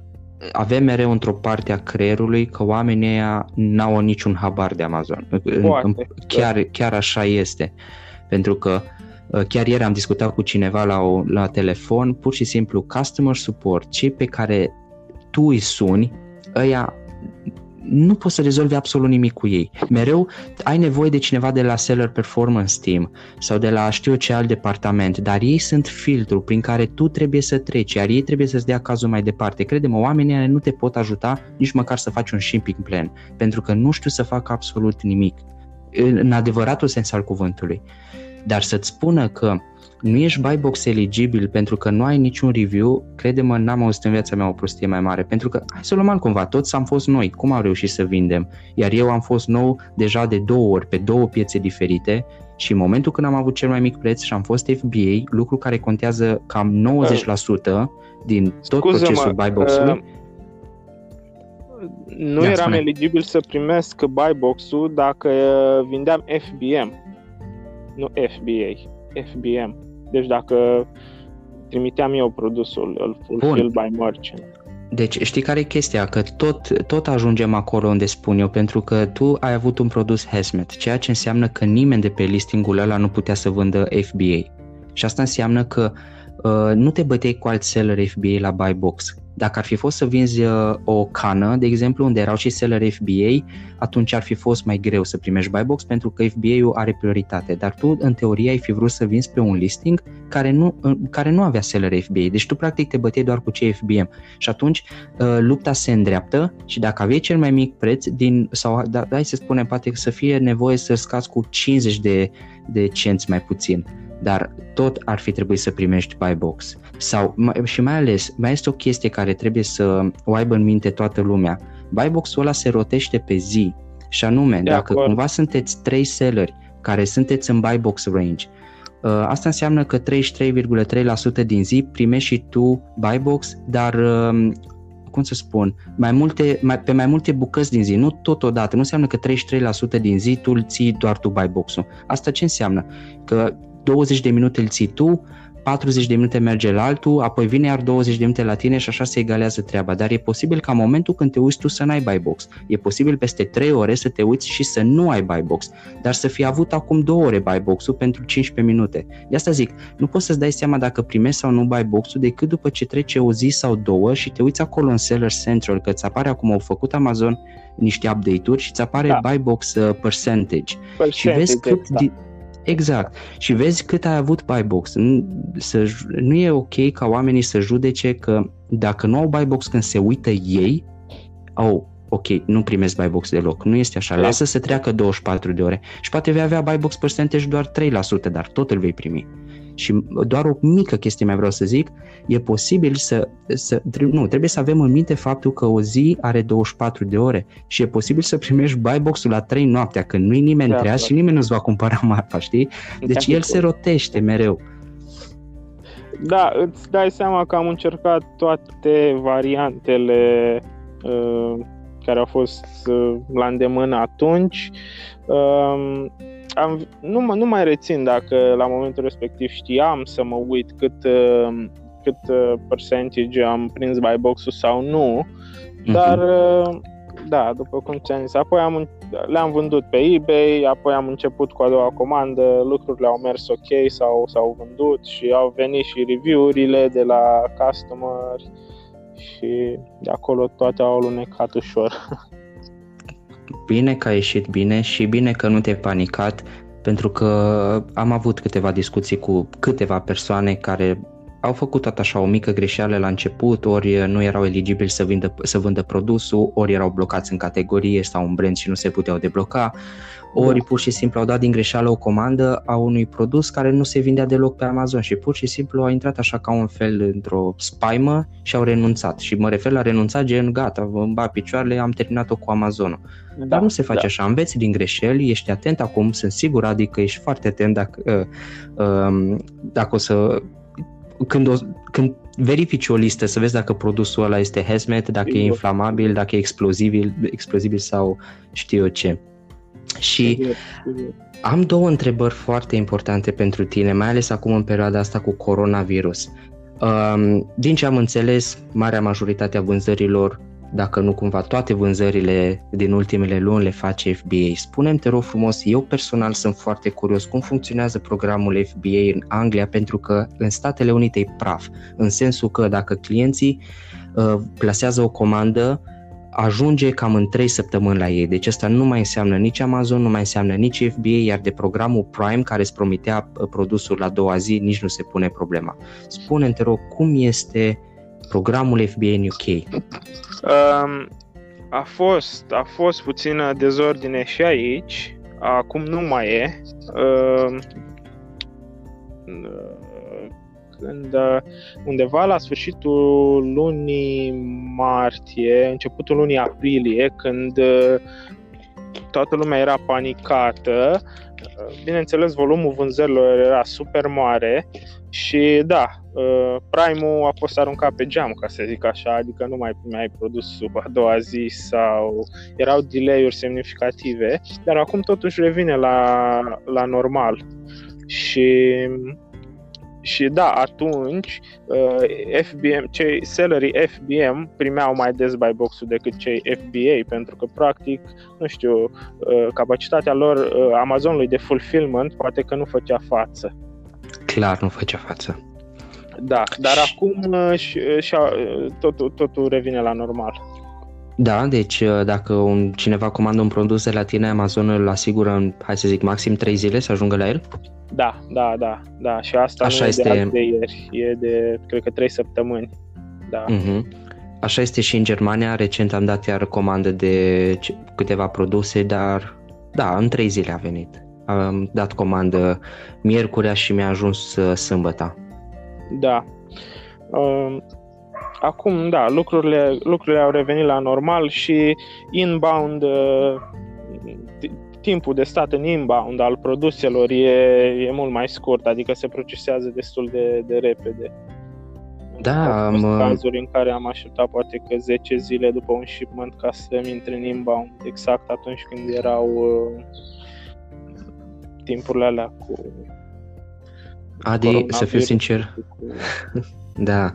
avem mereu într-o parte a creierului că oamenii ăia n-au niciun habar de Amazon. Poate. Chiar, chiar așa este. Pentru că uh, chiar ieri am discutat cu cineva la, o, la telefon, pur și simplu customer support, cei pe care tu îi suni, ăia nu poți să rezolvi absolut nimic cu ei. Mereu ai nevoie de cineva de la Seller Performance Team sau de la știu ce alt departament, dar ei sunt filtru prin care tu trebuie să treci, iar ei trebuie să-ți dea cazul mai departe. Crede-mă, oamenii nu te pot ajuta nici măcar să faci un shipping plan, pentru că nu știu să fac absolut nimic, în adevăratul sens al cuvântului. Dar să-ți spună că nu ești buy box eligibil pentru că nu ai niciun review, crede-mă, n-am auzit în viața mea o prostie mai mare, pentru că, hai să luăm cumva, toți am fost noi, cum au reușit să vindem? Iar eu am fost nou deja de două ori, pe două piețe diferite și în momentul când am avut cel mai mic preț și am fost FBA, lucru care contează cam 90% din tot Scuză-mă, procesul buy box-ului, uh, nu Ia, eram spune. eligibil să primesc buy box-ul dacă vindeam FBM, nu FBA, FBM. Deci dacă trimiteam eu produsul, îl fulfill Bun. by merchant. Deci știi care e chestia? Că tot, tot ajungem acolo unde spun eu, pentru că tu ai avut un produs Hazmat, ceea ce înseamnă că nimeni de pe listingul ăla nu putea să vândă FBA. Și asta înseamnă că uh, nu te băteai cu alt seller FBA la buy box. Dacă ar fi fost să vinzi uh, o cană, de exemplu, unde erau și seller FBA, atunci ar fi fost mai greu să primești buy box pentru că FBA-ul are prioritate. Dar tu, în teorie, ai fi vrut să vinzi pe un listing care nu, care nu avea seller FBA. Deci tu, practic, te băteai doar cu cei FBM. Și atunci uh, lupta se îndreaptă și dacă aveai cel mai mic preț, din, sau da, hai să spunem, poate să fie nevoie să scazi cu 50 de, de cenți mai puțin dar tot ar fi trebuit să primești buy box. Sau, și mai ales, mai este o chestie care trebuie să o aibă în minte toată lumea. Buy box-ul ăla se rotește pe zi și anume, de dacă acord. cumva sunteți trei selleri care sunteți în buy box range, uh, asta înseamnă că 33,3% din zi primești și tu buy box, dar um, cum să spun, mai multe, mai, pe mai multe bucăți din zi, nu totodată. Nu înseamnă că 33% din zi tu îl ții doar tu buy box-ul. Asta ce înseamnă? Că 20 de minute îl ții tu, 40 de minute merge la altul, apoi vine iar 20 de minute la tine și așa se egalează treaba. Dar e posibil ca momentul când te uiți tu să n-ai buy box. E posibil peste 3 ore să te uiți și să nu ai buy box, dar să fi avut acum 2 ore buy box-ul pentru 15 minute. De asta zic, nu poți să-ți dai seama dacă primești sau nu buy box-ul decât după ce trece o zi sau două și te uiți acolo în Seller Central, că îți apare acum, au făcut Amazon niște update-uri și îți apare da. buy box uh, percentage. percentage. Și vezi cât, da. di- Exact. Și vezi cât ai avut buy box. Nu, să, nu e ok ca oamenii să judece că dacă nu au buy box când se uită ei, au, ok, nu primesc buy box deloc. Nu este așa. Lasă să treacă 24 de ore. Și poate vei avea buy box percentage doar 3%, dar tot îl vei primi. Și doar o mică chestie mai vreau să zic, e posibil să, să nu, trebuie să avem în minte faptul că o zi are 24 de ore și e posibil să primești buy box-ul la 3 noaptea când nu-i nimeni da, treaz și nimeni nu-ți va cumpăra marfa, știi? Deci el se rotește mereu. Da, îți dai seama că am încercat toate variantele uh, care au fost uh, la îndemână atunci. Uh, am, nu, nu mai rețin dacă la momentul respectiv știam să mă uit cât, uh, cât uh, percentage am prins buy box-ul sau nu, uh-huh. dar uh, da, după cum ți-am zis, apoi am, le-am vândut pe eBay, apoi am început cu a doua comandă, lucrurile au mers ok, s-au, s-au vândut și au venit și review-urile de la customer și de acolo toate au alunecat ușor. Bine că a ieșit bine și bine că nu te-ai panicat pentru că am avut câteva discuții cu câteva persoane care au făcut tot așa o mică greșeală la început, ori nu erau eligibili să, vindă, să vândă produsul, ori erau blocați în categorie sau în brand și nu se puteau debloca, ori pur și simplu au dat din greșeală o comandă a unui produs care nu se vindea deloc pe Amazon și pur și simplu au intrat așa ca un fel într-o spaimă și au renunțat. Și mă refer la renunțat gen gata, îmi bat picioarele, am terminat-o cu Amazonul. Da, Dar nu se face da. așa, înveți din greșeli, ești atent acum, sunt sigur, adică ești foarte atent dacă, uh, uh, dacă o să când, o, când verifici o listă să vezi dacă produsul ăla este hazmat, dacă e inflamabil, dacă e explozibil, explozibil sau știu eu ce. Și am două întrebări foarte importante pentru tine, mai ales acum în perioada asta cu coronavirus. Um, din ce am înțeles, marea majoritate a vânzărilor dacă nu cumva toate vânzările din ultimele luni le face FBA. Spune-mi, te rog frumos, eu personal sunt foarte curios cum funcționează programul FBA în Anglia, pentru că în Statele Unite e praf, în sensul că dacă clienții uh, plasează o comandă, ajunge cam în 3 săptămâni la ei. Deci asta nu mai înseamnă nici Amazon, nu mai înseamnă nici FBA, iar de programul Prime care îți promitea uh, produsul la doua zi, nici nu se pune problema. Spune-mi, te rog, cum este programul FBA în UK? Um, a fost, a fost puțină dezordine și aici, acum nu mai e. Um, când undeva la sfârșitul lunii martie, începutul lunii aprilie, când toată lumea era panicată, bineînțeles volumul vânzărilor era super mare și da, uh, Prime-ul a fost aruncat pe geam, ca să zic așa, adică nu mai primeai produsul a doua zi sau erau delay-uri semnificative, dar acum totuși revine la, la normal. Și și da, atunci uh, FBM, cei sellerii FBM primeau mai des buy box-ul decât cei FBA, pentru că practic, nu știu, uh, capacitatea lor uh, Amazonului de fulfillment poate că nu făcea față clar nu făcea față. Da, dar acum uh, și, uh, și, uh, totul, totul revine la normal. Da, deci dacă un, cineva comandă un produs de la tine, Amazon îl asigură în, hai să zic, maxim 3 zile să ajungă la el? Da, da, da, da. Și asta Așa nu este... e de, de ieri, e de, cred că, 3 săptămâni. Da. Uh-huh. Așa este și în Germania. Recent am dat iar comandă de câteva produse, dar da, în 3 zile a venit am dat comandă miercurea și mi-a ajuns uh, sâmbăta. Da. Um, acum, da, lucrurile, lucrurile au revenit la normal și inbound, uh, timpul de stat în inbound al produselor e, e mult mai scurt, adică se procesează destul de, de repede. Da, am uh, cazuri în care am așteptat poate că 10 zile după un shipment ca să-mi intre în inbound, exact atunci când erau timpurile alea cu... Adi, să fiu sincer, cu... da,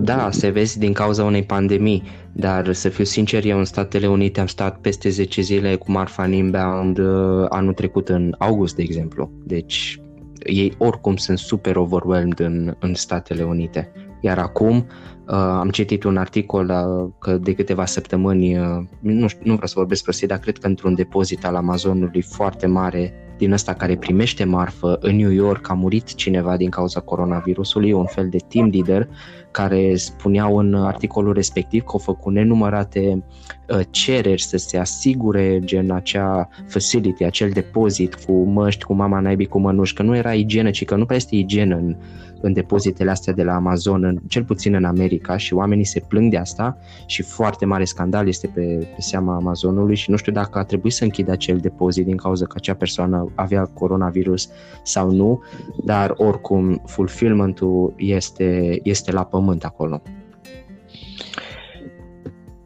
da, se vezi din cauza unei pandemii, dar să fiu sincer, eu în Statele Unite am stat peste 10 zile cu marfa în inbound uh, anul trecut în august, de exemplu. Deci ei oricum sunt super overwhelmed în, în Statele Unite. Iar acum uh, am citit un articol uh, că de câteva săptămâni, uh, nu, știu, nu vreau să vorbesc prostii, dar cred că într-un depozit al Amazonului foarte mare din ăsta care primește marfă în New York a murit cineva din cauza coronavirusului, un fel de team leader care spuneau în articolul respectiv că au făcut nenumărate uh, cereri să se asigure gen acea facility, acel depozit cu măști, cu mama naibii, cu mănuși, că nu era igienă, ci că nu prea este igienă în, în depozitele astea de la Amazon, în, cel puțin în America America și oamenii se plâng de asta și foarte mare scandal este pe, pe seama Amazonului și nu știu dacă a trebuit să închidă acel depozit din cauza că acea persoană avea coronavirus sau nu, dar oricum fulfillment-ul este, este la pământ acolo.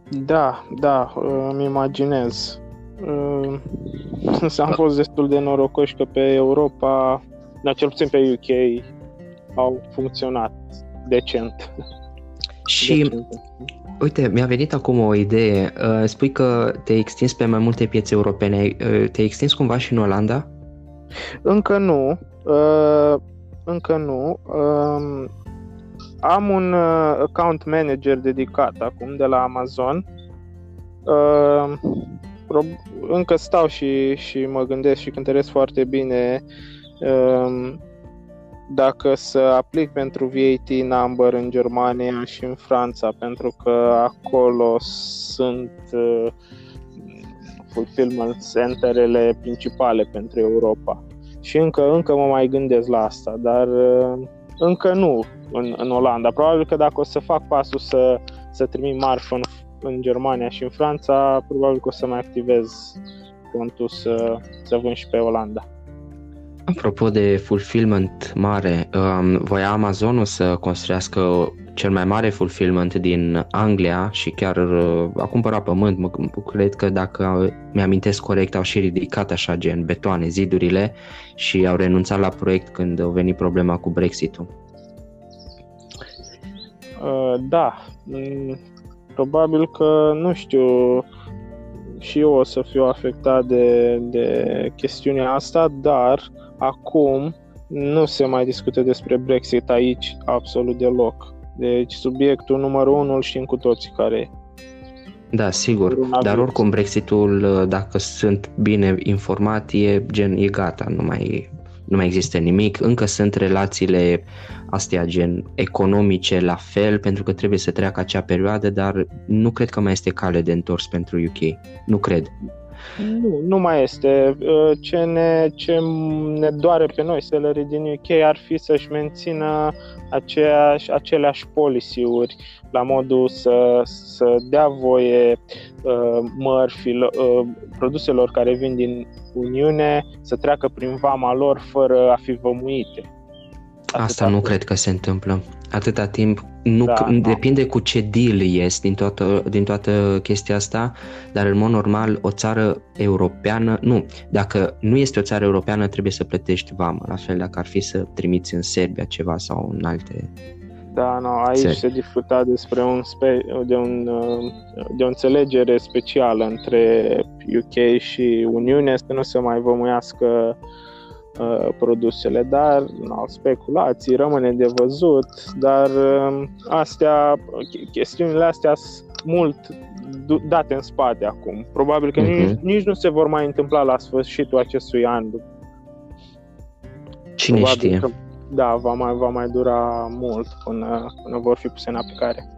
Da, da, îmi imaginez. Am fost destul de norocoși că pe Europa, dar cel puțin pe UK, au funcționat decent. Și decent. uite, mi-a venit acum o idee. Uh, spui că te-ai extins pe mai multe piețe europene. Uh, te-ai extins cumva și în Olanda? Încă nu. Uh, încă nu. Um, am un account manager dedicat acum de la Amazon. Încă stau și, și mă gândesc și cântăresc foarte bine um, dacă să aplic pentru VAT number în Germania și în Franța, pentru că acolo sunt uh, fulfillment centerele principale pentru Europa. Și încă, încă mă mai gândesc la asta, dar uh, încă nu în, în Olanda. Probabil că dacă o să fac pasul să, să trimit marfă în, în Germania și în Franța, probabil că o să mai activez contul să, să vând și pe Olanda. Apropo de fulfillment mare, um, voia Amazonul să construiască cel mai mare fulfillment din Anglia și chiar uh, a cumpărat pământ. Mă, cred că dacă mi-amintesc corect au și ridicat așa gen betoane, zidurile și au renunțat la proiect când a venit problema cu Brexit-ul. Uh, da, mm, probabil că, nu știu, și eu o să fiu afectat de, de chestiunea asta, dar Acum nu se mai discută despre Brexit aici absolut deloc. Deci subiectul numărul unu îl știm cu toții care e. Da, sigur, dar oricum Brexitul, dacă sunt bine informat, e gen, e gata, nu mai, nu mai există nimic. Încă sunt relațiile astea gen economice la fel, pentru că trebuie să treacă acea perioadă, dar nu cred că mai este cale de întors pentru UK. Nu cred. Nu, nu mai este. Uh, ce ne, ce ne doare pe noi, sellerii din UK, ar fi să-și mențină aceeași, aceleași policy-uri la modul să, să dea voie uh, mărfilor, uh, produselor care vin din Uniune să treacă prin vama lor fără a fi vămuite. Asta nu cred că se întâmplă. Atâta timp, nu da, c- da. depinde cu ce deal ies din toată, din toată chestia asta, dar în mod normal o țară europeană, nu, dacă nu este o țară europeană trebuie să plătești vamă, la fel dacă ar fi să trimiți în Serbia ceva sau în alte da, no, aici țări. se discuta despre un spe, de, un, de o înțelegere specială între UK și Uniune să nu se mai vămuiască uh, Uh, produsele, dar no, speculații rămâne de văzut, dar uh, astea, chestiunile astea sunt mult date în spate acum. Probabil că uh-huh. nici, mhm. nici nu se vor mai întâmpla la sfârșitul acestui an. Cine Probabil știe? Că, da, va mai, va mai dura mult până, până vor fi puse în aplicare.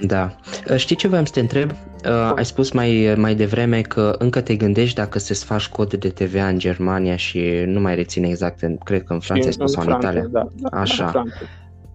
Da. Uh, știi ce vreau să te întreb? Uh, ai spus mai, mai devreme că încă te gândești dacă să-ți faci cod de TVA în Germania și nu mai reține exact, în, cred că în Franța ai spus sau în Italia. Da, da, Așa.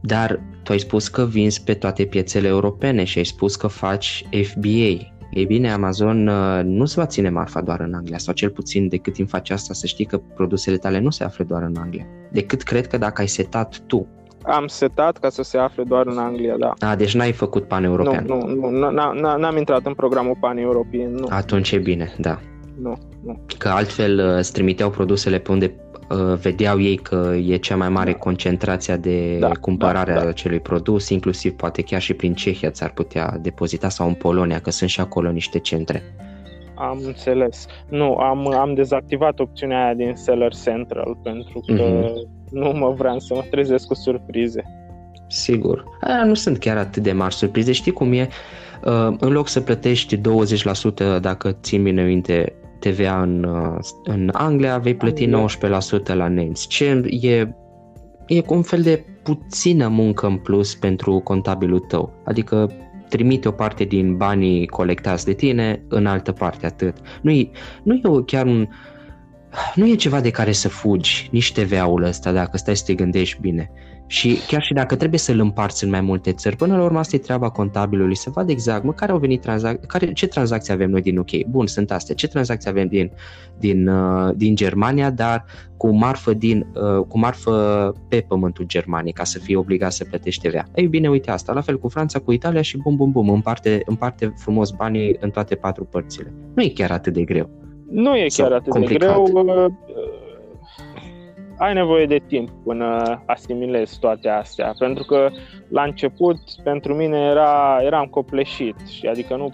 Dar tu ai spus că vinzi pe toate piețele europene și ai spus că faci FBA. Ei bine, Amazon uh, nu se va ține marfa doar în Anglia, sau cel puțin decât timp face asta, să știi că produsele tale nu se află doar în Anglia. Decât cred că dacă ai setat tu am setat ca să se afle doar în Anglia, da. A, deci n-ai făcut pan-european. Nu, nu, nu n-am intrat în programul pan-european, nu. Atunci e bine, da. Nu, nu. Că altfel uh, îți trimiteau produsele pe unde uh, vedeau ei că e cea mai mare da. concentrația de da, cumpărare da, da. a acelui produs, inclusiv poate chiar și prin Cehia ți-ar putea depozita sau în Polonia, că sunt și acolo niște centre. Am înțeles. Nu, am, am dezactivat opțiunea aia din Seller Central pentru că mm-hmm nu mă vreau să mă trezesc cu surprize. Sigur. Aia nu sunt chiar atât de mari surprize. Știi cum e? Uh, în loc să plătești 20% dacă ții bine minte TVA în, uh, în Anglia, vei plăti 19% la nemți. Ce e, e un fel de puțină muncă în plus pentru contabilul tău. Adică trimite o parte din banii colectați de tine în altă parte, atât. Nu e, nu e chiar un, uh, nu e ceva de care să fugi, nici TVA-ul ăsta, dacă stai să te gândești bine. Și chiar și dacă trebuie să-l împarți în mai multe țări, până la urmă asta e treaba contabilului, să vadă exact mă, care au venit tranzac- care, ce tranzacții avem noi din UK. Bun, sunt astea. Ce tranzacții avem din, din, uh, din Germania, dar cu marfă, din, uh, cu marfă pe pământul Germaniei, ca să fie obligat să plătești TVA. Ei bine, uite asta. La fel cu Franța, cu Italia și bum, bum, bum, împarte, împarte frumos banii în toate patru părțile. Nu e chiar atât de greu. Nu e chiar atât complicat. de greu. Uh, ai nevoie de timp până asimilezi toate astea, pentru că la început pentru mine era, eram copleșit și adică nu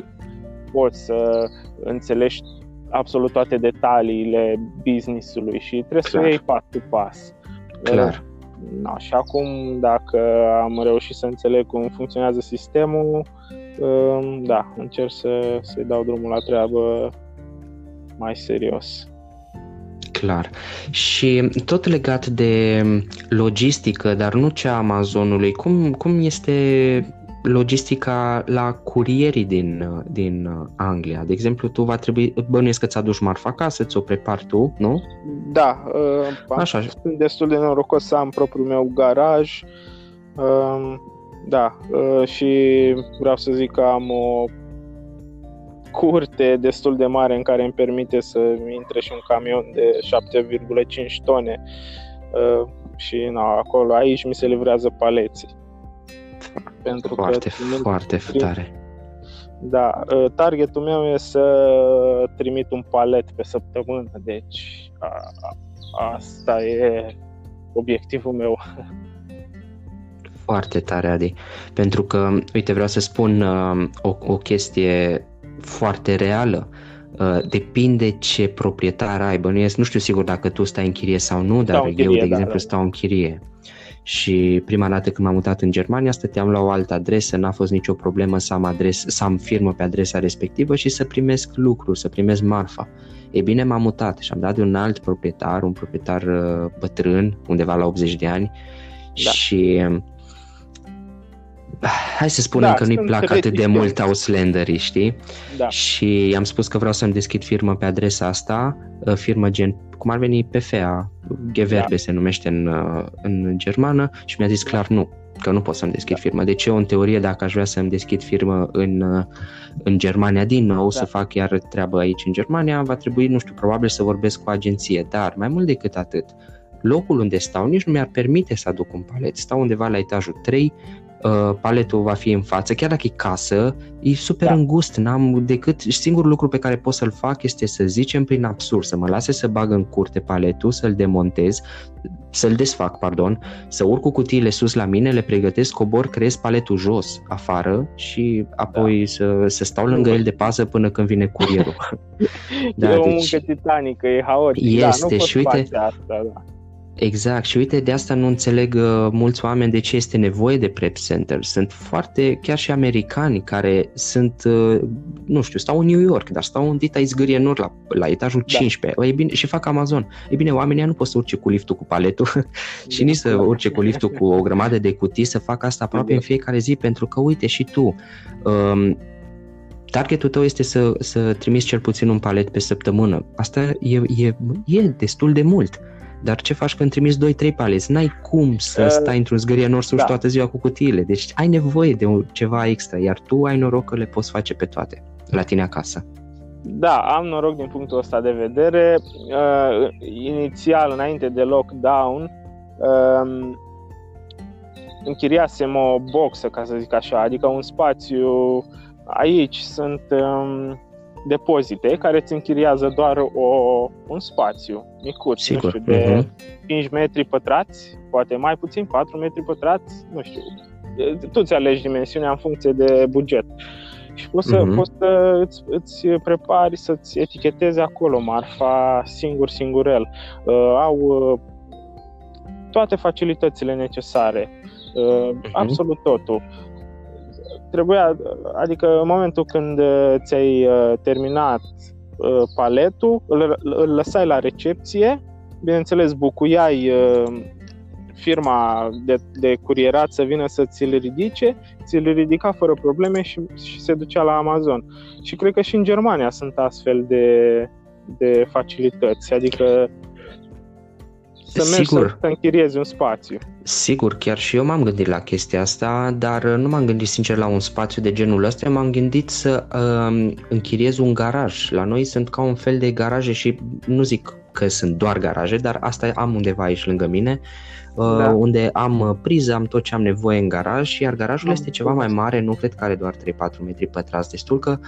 poți să înțelegi absolut toate detaliile businessului și trebuie Clar. să iei pas cu pas. Clar. Na, și acum, dacă am reușit să înțeleg cum funcționează sistemul, um, da, încerc să, să-i dau drumul la treabă mai serios clar. Și tot legat de logistică, dar nu cea Amazonului, cum, cum este logistica la curierii din, din Anglia? De exemplu, tu va trebui, bănuiesc că ți-aduci marfa acasă, ți-o prepari tu, nu? Da, uh, Așa. sunt destul de norocos să am propriul meu garaj, uh, da, uh, și vreau să zic că am o curte destul de mare în care îmi permite să intre și un camion de 7,5 tone uh, și na, acolo, aici mi se livrează paleții. Pentru foarte, că, foarte prin, tare. Da, uh, targetul meu e să trimit un palet pe săptămână, deci a, a, asta e obiectivul meu. Foarte tare, Adi. Pentru că, uite, vreau să spun uh, o, o chestie foarte reală. Uh, depinde ce proprietar ai. Bănuiesc, nu știu sigur dacă tu stai în chirie sau nu, dar chirie, eu, de da, exemplu, da. stau în chirie. Și prima dată când m-am mutat în Germania, stăteam la o altă adresă, n-a fost nicio problemă să am, adres, să am firmă pe adresa respectivă și să primesc lucru, să primesc marfa. E bine, m-am mutat și am dat de un alt proprietar, un proprietar uh, bătrân, undeva la 80 de ani, da. și hai să spunem da, că nu-i plac atât de mult Auslanderii, știi? Da. Și i-am spus că vreau să-mi deschid firmă pe adresa asta, uh, firmă gen, cum ar veni PFA, Gewerbe da. se numește în, uh, în germană și mi-a zis clar nu, că nu pot să-mi deschid da. firmă. Deci eu, în teorie, dacă aș vrea să-mi deschid firmă în, uh, în Germania din nou, da. să fac iar treabă aici în Germania, va trebui, nu știu, probabil să vorbesc cu agenție, dar mai mult decât atât, locul unde stau nici nu mi-ar permite să aduc un palet. Stau undeva la etajul 3, uh, paletul va fi în față, chiar dacă e casă, e super da. îngust, n-am decât, singurul lucru pe care pot să-l fac este să zicem prin absurd, să mă lase să bag în curte paletul, să-l demontez, să-l desfac, pardon, să urc cu cutiile sus la mine, le pregătesc, cobor, creez paletul jos, afară și apoi da. să, să stau lângă el de pază până când vine curierul. da, e o deci, muncă titanică, e haotic. Este da, nu și uite, asta, da. Exact și uite de asta nu înțeleg uh, mulți oameni de ce este nevoie de prep center. Sunt foarte, chiar și americani care sunt, uh, nu știu, stau în New York, dar stau în dita izgârie în la, la etajul da. 15 e bine, și fac Amazon. E bine, oamenii nu pot să urce cu liftul cu paletul și nici să urce cu liftul cu o grămadă de cutii, să facă asta aproape în fiecare zi, pentru că uite și tu, um, targetul tău este să, să trimiți cel puțin un palet pe săptămână. Asta e, e, e destul de mult. Dar ce faci când trimiți 2-3 paleți? N-ai cum să uh, stai într-un zgârie nor sus da. toată ziua cu cutiile. Deci ai nevoie de ceva extra, iar tu ai noroc că le poți face pe toate la tine acasă. Da, am noroc din punctul ăsta de vedere. Uh, inițial, înainte de lockdown, uh, închiriasem o boxă, ca să zic așa, adică un spațiu aici sunt um, depozite care îți închiriază doar o, un spațiu micuț, Sigur. nu știu, de uh-huh. Mhm. 5 metri pătrați, poate mai puțin, 4 metri pătrați, nu știu. Tu ți alegi dimensiunea în funcție de buget. Și poți să, uh-huh. poți să îți, îți prepari, să-ți etichetezi acolo marfa singur, singurel. Uh, au uh, toate facilitățile necesare, uh, uh-huh. absolut totul trebuia, adică în momentul când uh, ți-ai uh, terminat uh, paletul, îl, îl lăsai la recepție, bineînțeles bucuiai firma de, de curierat să vină să ți-l ridice, ți-l ridica fără probleme și, și se ducea la Amazon. Și cred că și în Germania sunt astfel de, de facilități, adică să mergi Sigur. să închiriezi un spațiu. Sigur, chiar și eu m-am gândit la chestia asta, dar nu m-am gândit sincer la un spațiu de genul ăsta, m-am gândit să uh, închiriez un garaj. La noi sunt ca un fel de garaje și nu zic că sunt doar garaje, dar asta am undeva aici lângă mine, uh, da. unde am uh, priză, am tot ce am nevoie în garaj, iar garajul am este ceva mai mare, nu cred că are doar 3-4 metri pătrați, destul că uh,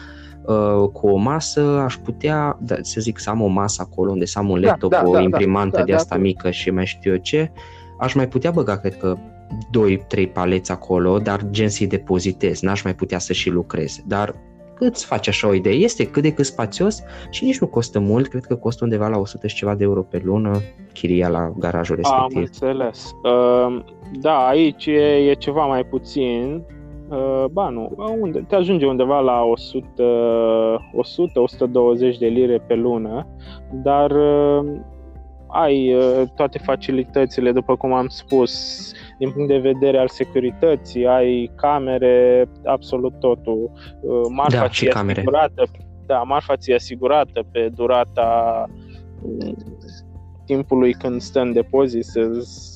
cu o masă aș putea, da, să zic, să am o masă acolo unde să am un da, laptop, da, da, o da, imprimantă da, de asta da, mică și mai știu eu ce, aș mai putea băga, cred că, 2-3 paleți acolo, dar gen să-i depozitez, n-aș mai putea să și lucrez. Dar îți faci așa o idee. Este cât de cât spațios și nici nu costă mult, cred că costă undeva la 100 și ceva de euro pe lună chiria la garajul respectiv. Am înțeles. Uh, da, aici e, e ceva mai puțin. Uh, ba nu, unde, te ajunge undeva la 100-120 de lire pe lună, dar uh, ai uh, toate facilitățile, după cum am spus, din punct de vedere al securității, ai camere, absolut totul. Uh, marfa da, și camere. asigurată, da, marfa ți asigurată pe durata mm, timpului când stă în depozit, să,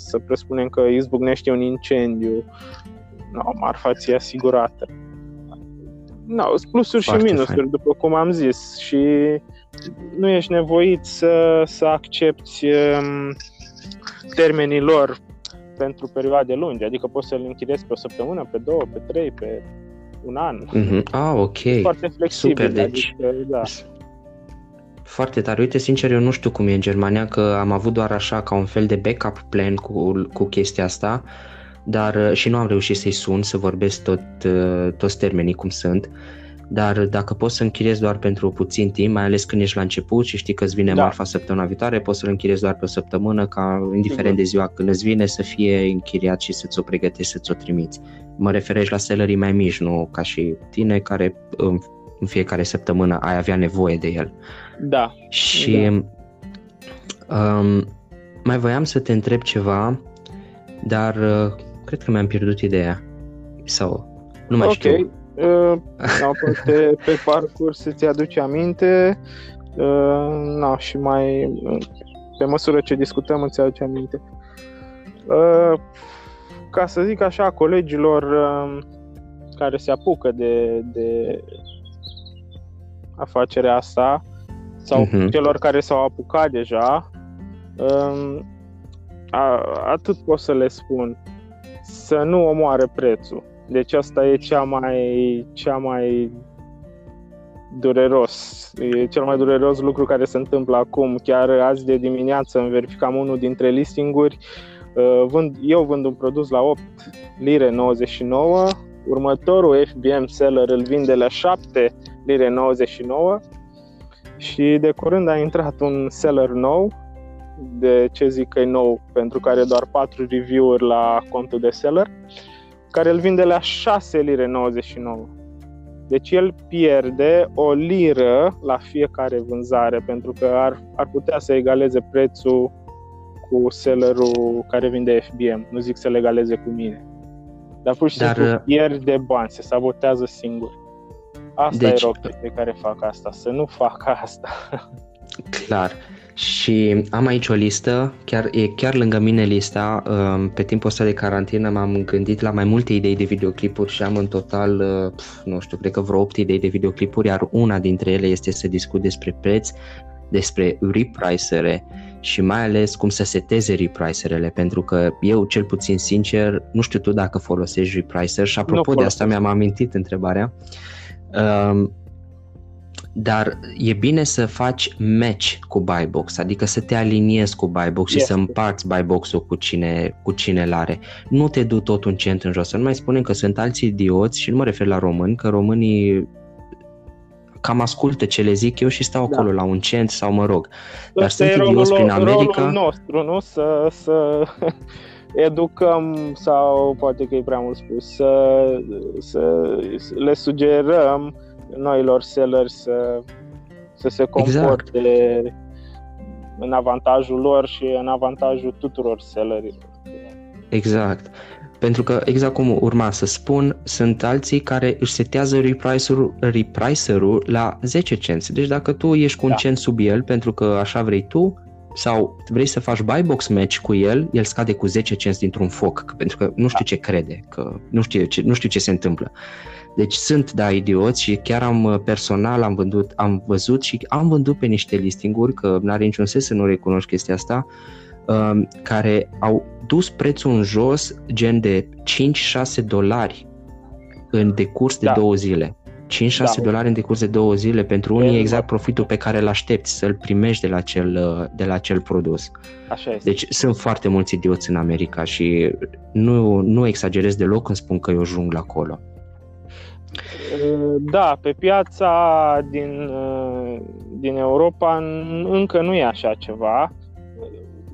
să presupunem că izbucnește un incendiu, no, marfa ți asigurată. No, plusuri Foarte și minusuri, fain. după cum am zis, și nu ești nevoit să, să accepti um, termenii lor pentru perioade lungi, adică poți să-l închiriezi pe o săptămână, pe două, pe trei, pe un an. Mm-hmm. Ah, ok. Foarte flexibil. Super, deci... Adică, da. Foarte tare. Uite, sincer, eu nu știu cum e în Germania, că am avut doar așa ca un fel de backup plan cu, cu chestia asta, dar și nu am reușit să-i sun, să vorbesc tot, toți termenii cum sunt dar dacă poți să închiriezi doar pentru puțin timp, mai ales când ești la început și știi că îți vine da. marfa săptămâna viitoare, poți să-l închiriezi doar pe o săptămână, ca indiferent de ziua când îți vine să fie închiriat și să-ți o pregătești, să-ți o trimiți. Mă refer aici la sellerii mai mici, nu ca și tine, care în, în fiecare săptămână ai avea nevoie de el. Da. Și da. Um, mai voiam să te întreb ceva, dar uh, cred că mi-am pierdut ideea. Sau nu mai okay. știu. Uh, pe, pe parcurs să-ți aduce aminte uh, na, și mai pe măsură ce discutăm îți aduce aminte. Uh, ca să zic așa, colegilor uh, care se apucă de, de afacerea asta sau uh-huh. celor care s-au apucat deja, uh, a, atât pot să le spun, să nu omoare prețul deci asta e cea mai, cea mai dureros. E cel mai dureros lucru care se întâmplă acum. Chiar azi de dimineață îmi verificam unul dintre listinguri. Uh, vând, eu vând un produs la 8 lire 99, următorul FBM seller îl vinde la 7 lire 99 și de curând a intrat un seller nou, de ce zic că e nou, pentru că are doar 4 review-uri la contul de seller care îl vinde la 6 lire 99. Deci el pierde o liră la fiecare vânzare pentru că ar, ar putea să egaleze prețul cu sellerul care vinde FBM. Nu zic să legaleze cu mine. Dar pur și simplu Dar... Uh, pierde bani, se sabotează singur. Asta deci... e rog pe care fac asta, să nu fac asta. Clar. Și am aici o listă, chiar, e chiar lângă mine lista, um, pe timpul ăsta de carantină m-am gândit la mai multe idei de videoclipuri și am în total, uh, nu știu, cred că vreo 8 idei de videoclipuri, iar una dintre ele este să discut despre preț, despre repricere și mai ales cum să seteze repricerele, pentru că eu, cel puțin sincer, nu știu tu dacă folosești repricer și apropo de asta mi-am amintit întrebarea. Um, dar e bine să faci match cu buybox, adică să te aliniezi cu buybox yes. și să împarți buybox-ul cu cine, cu cine îl are. Nu te du tot un cent în jos. Să nu mai spunem că sunt alți idioți și nu mă refer la români, că românii cam ascultă ce le zic eu și stau da. acolo la un cent sau mă rog. Dar Asta sunt idioți prin America. Rolul nostru, nu? Să, să educăm sau poate că e prea mult spus, să, să le sugerăm noilor sellers să, să se comporte exact. în avantajul lor și în avantajul tuturor sellerilor. Exact. Pentru că, exact cum urma să spun, sunt alții care își setează repricer-ul, repricer la 10 cenți. Deci dacă tu ești cu un da. cent sub el, pentru că așa vrei tu, sau vrei să faci buy box match cu el, el scade cu 10 cenți dintr-un foc, pentru că nu știu ce crede, că nu știu ce, nu știu ce se întâmplă. Deci sunt, da, idioți și chiar am uh, personal am vândut, am văzut și am vândut pe niște listinguri, că nu are niciun sens să nu recunoști chestia asta, um, care au dus prețul în jos gen de 5-6 dolari în decurs de da. două zile. 5-6 da. dolari în decurs de două zile pentru unii e exact profitul pe care îl aștepți să-l primești de la acel, uh, de la acel produs. Așa este. Deci sunt foarte mulți idioți în America și nu, nu exagerez deloc când spun că eu ajung la acolo. Da, pe piața din, din Europa încă nu e așa ceva.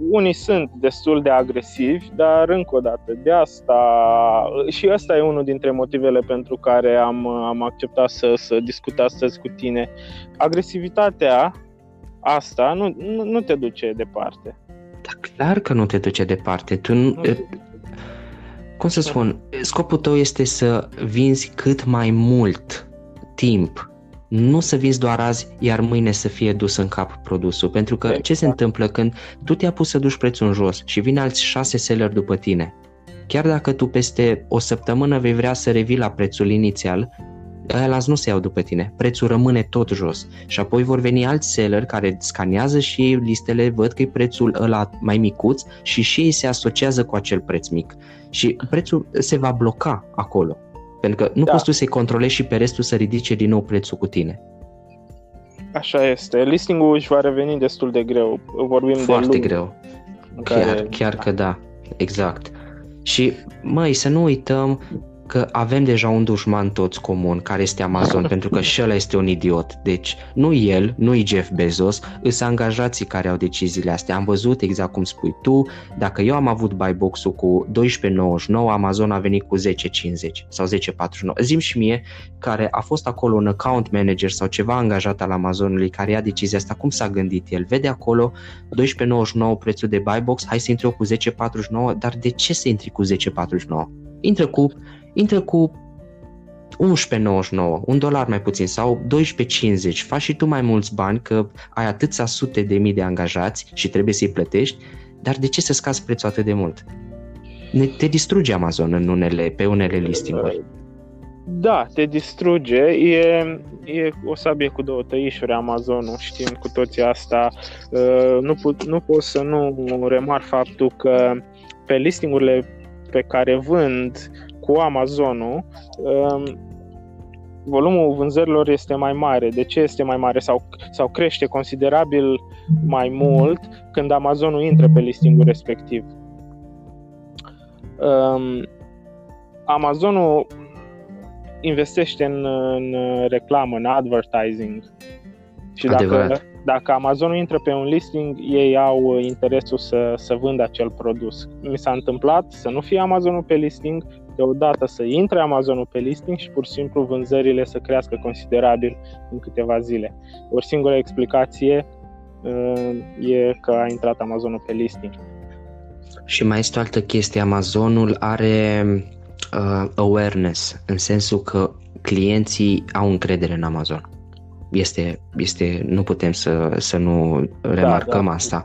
Unii sunt destul de agresivi, dar încă o dată, de asta și ăsta e unul dintre motivele pentru care am, am acceptat să, să discut astăzi cu tine. Agresivitatea asta nu, nu, nu te duce departe. Da, clar că nu te duce departe. Tu nu, cum să spun, scopul tău este să vinzi cât mai mult timp, nu să vinzi doar azi, iar mâine să fie dus în cap produsul. Pentru că exact. ce se întâmplă când tu te-ai pus să duci prețul în jos și vine alți șase seller după tine, chiar dacă tu peste o săptămână vei vrea să revii la prețul inițial, ăla nu se iau după tine, prețul rămâne tot jos și apoi vor veni alți seller care scanează și ei listele, văd că e prețul ăla mai micuț și și ei se asociază cu acel preț mic și prețul se va bloca acolo, pentru că nu da. poți tu să-i controlezi și pe restul să ridice din nou prețul cu tine. Așa este. Listingul își va reveni destul de greu. Vorbim Foarte de greu. Chiar, care... chiar că da. Exact. Și, măi, să nu uităm că avem deja un dușman toți comun, care este Amazon, pentru că și ăla este un idiot. Deci, nu el, nu Jeff Bezos, îs angajații care au deciziile astea. Am văzut exact cum spui tu, dacă eu am avut buy box-ul cu 12.99, Amazon a venit cu 10.50 sau 10.49. Zim și mie, care a fost acolo un account manager sau ceva angajat al Amazonului care ia decizia asta, cum s-a gândit el? Vede acolo 12.99 prețul de buy box, hai să intri eu cu 10.49, dar de ce să intri cu 10.49? Intră cu intră cu 11,99, un dolar mai puțin sau 12,50, faci și tu mai mulți bani că ai atâția sute de mii de angajați și trebuie să-i plătești, dar de ce să scazi prețul atât de mult? Ne, te distruge Amazon în unele, pe unele listinguri. Da, te distruge. E, e o sabie cu două tăișuri Amazonul, știm cu toții asta. Uh, nu, put, nu pot să nu remar faptul că pe listingurile pe care vând cu Amazonul, um, volumul vânzărilor este mai mare. De ce este mai mare sau, sau crește considerabil mai mult când Amazonul intră pe listingul respectiv? Um, Amazonul investește în, în reclamă, în advertising. Și dacă, dacă Amazonul intră pe un listing, ei au interesul să, să vândă acel produs. Mi s-a întâmplat să nu fie Amazonul pe listing, deodată să intre Amazonul pe listing și pur și simplu vânzările să crească considerabil în câteva zile. O singură explicație uh, e că a intrat Amazonul pe listing. Și mai este o altă chestie, Amazonul are uh, awareness, în sensul că clienții au încredere în Amazon este, este, nu putem să, să nu remarcăm da, da. asta.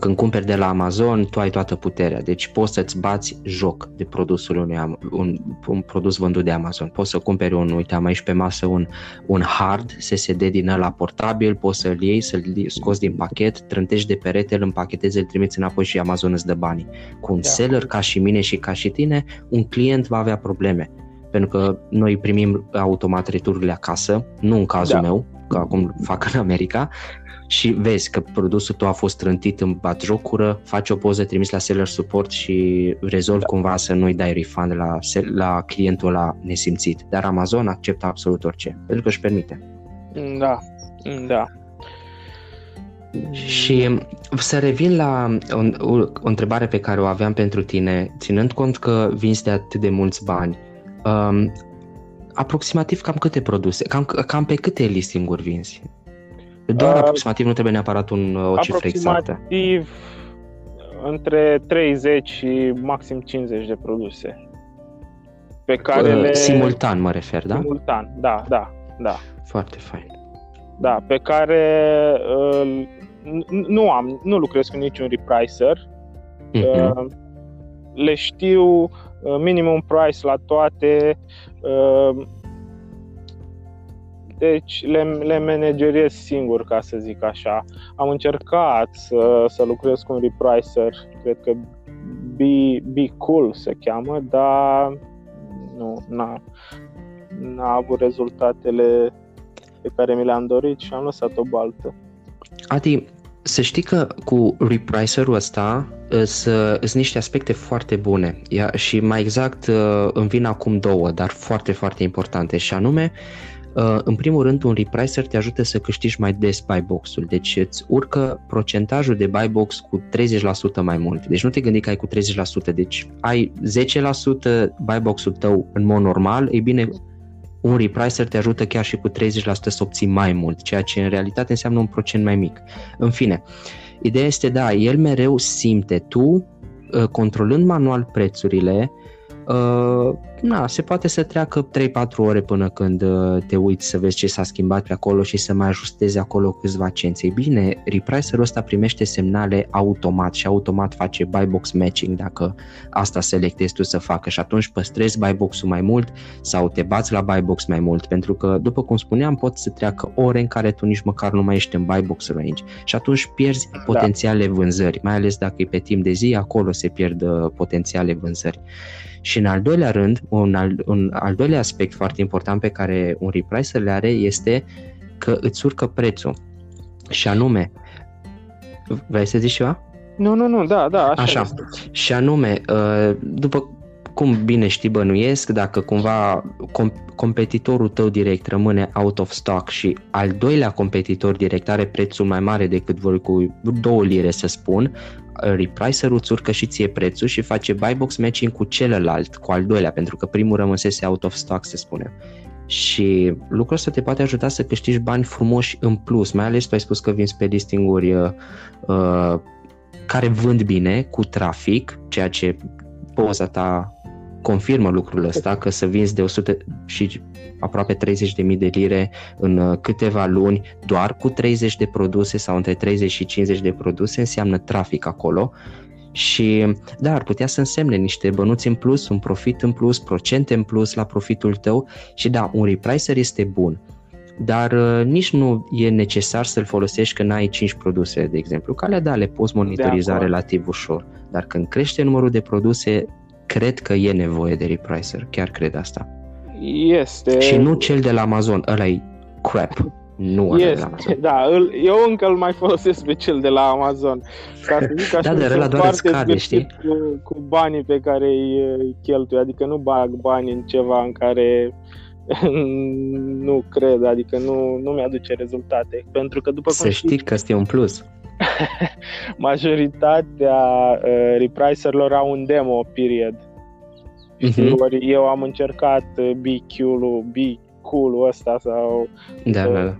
Când cumperi de la Amazon, tu ai toată puterea, deci poți să-ți bați joc de produsul unui un, un produs vândut de Amazon. Poți să cumperi un, uite, am aici pe masă un, un hard SSD din ăla portabil, poți să-l iei, să-l scoți din pachet, trântești de perete, îl împachetezi, îl trimiți înapoi și Amazon îți dă banii. Cu un da. seller ca și mine și ca și tine, un client va avea probleme pentru că noi primim automat retururile acasă, nu în cazul da. meu, că acum fac în America, și vezi că produsul tău a fost trântit în batjocură, faci o poză, trimis la seller support și rezolvi da. cumva să nu-i dai refund la, la clientul ăla nesimțit. Dar Amazon acceptă absolut orice, pentru că își permite. Da, da. Și să revin la o, o, o întrebare pe care o aveam pentru tine, ținând cont că vinzi de atât de mulți bani, um, aproximativ cam câte produse, cam, cam pe câte listinguri vinzi? Doar uh, aproximativ, nu trebuie neapărat un, o cifră exactă. Aproximativ între 30 și maxim 50 de produse. Pe care uh, le... Simultan mă refer, da? Simultan, da, da, da. Foarte fain. Da, pe care uh, nu am, nu lucrez cu niciun repricer. Uh-huh. Uh, le știu uh, minimum price la toate. Uh, deci le, le manageriez singur, ca să zic așa. Am încercat să, să lucrez cu un repricer, cred că Be, Be Cool se cheamă, dar nu, n-a, n-a avut rezultatele pe care mi le-am dorit și am lăsat o baltă. Adi, să știi că cu repricerul ăsta sunt niște aspecte foarte bune. Ia, și mai exact îmi vin acum două, dar foarte, foarte importante. Și anume Uh, în primul rând, un repricer te ajută să câștigi mai des buy box-ul, deci îți urcă procentajul de buy box cu 30% mai mult. Deci nu te gândi că ai cu 30%, deci ai 10% buy box-ul tău în mod normal, ei bine, un repricer te ajută chiar și cu 30% să obții mai mult, ceea ce în realitate înseamnă un procent mai mic. În fine, ideea este, da, el mereu simte, tu uh, controlând manual prețurile, Uh, na, se poate să treacă 3-4 ore până când uh, te uiți să vezi ce s-a schimbat pe acolo și să mai ajustezi acolo câțiva cenți. Ei bine, repricerul ăsta primește semnale automat și automat face buy box matching dacă asta selectezi tu să facă și atunci păstrezi buy box-ul mai mult sau te bați la buy box mai mult pentru că, după cum spuneam, pot să treacă ore în care tu nici măcar nu mai ești în buy box range și atunci pierzi da. potențiale vânzări, mai ales dacă e pe timp de zi, acolo se pierd uh, potențiale vânzări. Și în al doilea rând, un al, un al doilea aspect foarte important pe care un repricer le are este că îți urcă prețul. Și anume, vrei să zici ceva? Nu, nu, nu, da, da, așa, așa. Este. Și anume, uh, după cum bine știi bănuiesc, dacă cumva com- competitorul tău direct rămâne out of stock și al doilea competitor direct are prețul mai mare decât voi cu două lire să spun, repricer-ul îți urcă și ție prețul și face buy box matching cu celălalt, cu al doilea, pentru că primul rămăsese out of stock, să spunem. Și lucrul ăsta te poate ajuta să câștigi bani frumoși în plus, mai ales tu ai spus că vinzi pe listinguri uh, uh, care vând bine, cu trafic, ceea ce poza ta confirmă lucrul ăsta, că să vinzi de 100 și aproape 30.000 de lire în uh, câteva luni doar cu 30 de produse sau între 30 și 50 de produse înseamnă trafic acolo. Și da, ar putea să însemne niște bănuți în plus, un profit în plus, procente în plus la profitul tău și da, un repricer este bun. Dar uh, nici nu e necesar să-l folosești când ai 5 produse, de exemplu. Calea, da, le poți monitoriza relativ ușor, dar când crește numărul de produse, cred că e nevoie de repricer, chiar cred asta. Este... Și nu cel de la Amazon, ăla e crap. Nu este, de la Amazon. Da, îl, eu încă îl mai folosesc pe cel de la Amazon. Ca să zic așa, da, de ăla doar îți scade, știi? Cu, cu banii pe care îi cheltui, adică nu bag bani în ceva în care nu cred, adică nu, nu mi-aduce rezultate. Pentru că după Să cum știi că este un plus. majoritatea uh, repricerilor au un demo period. Uh-huh. Ori eu am încercat uh, BQ-ul, BQ-ul ăsta sau da, uh, da.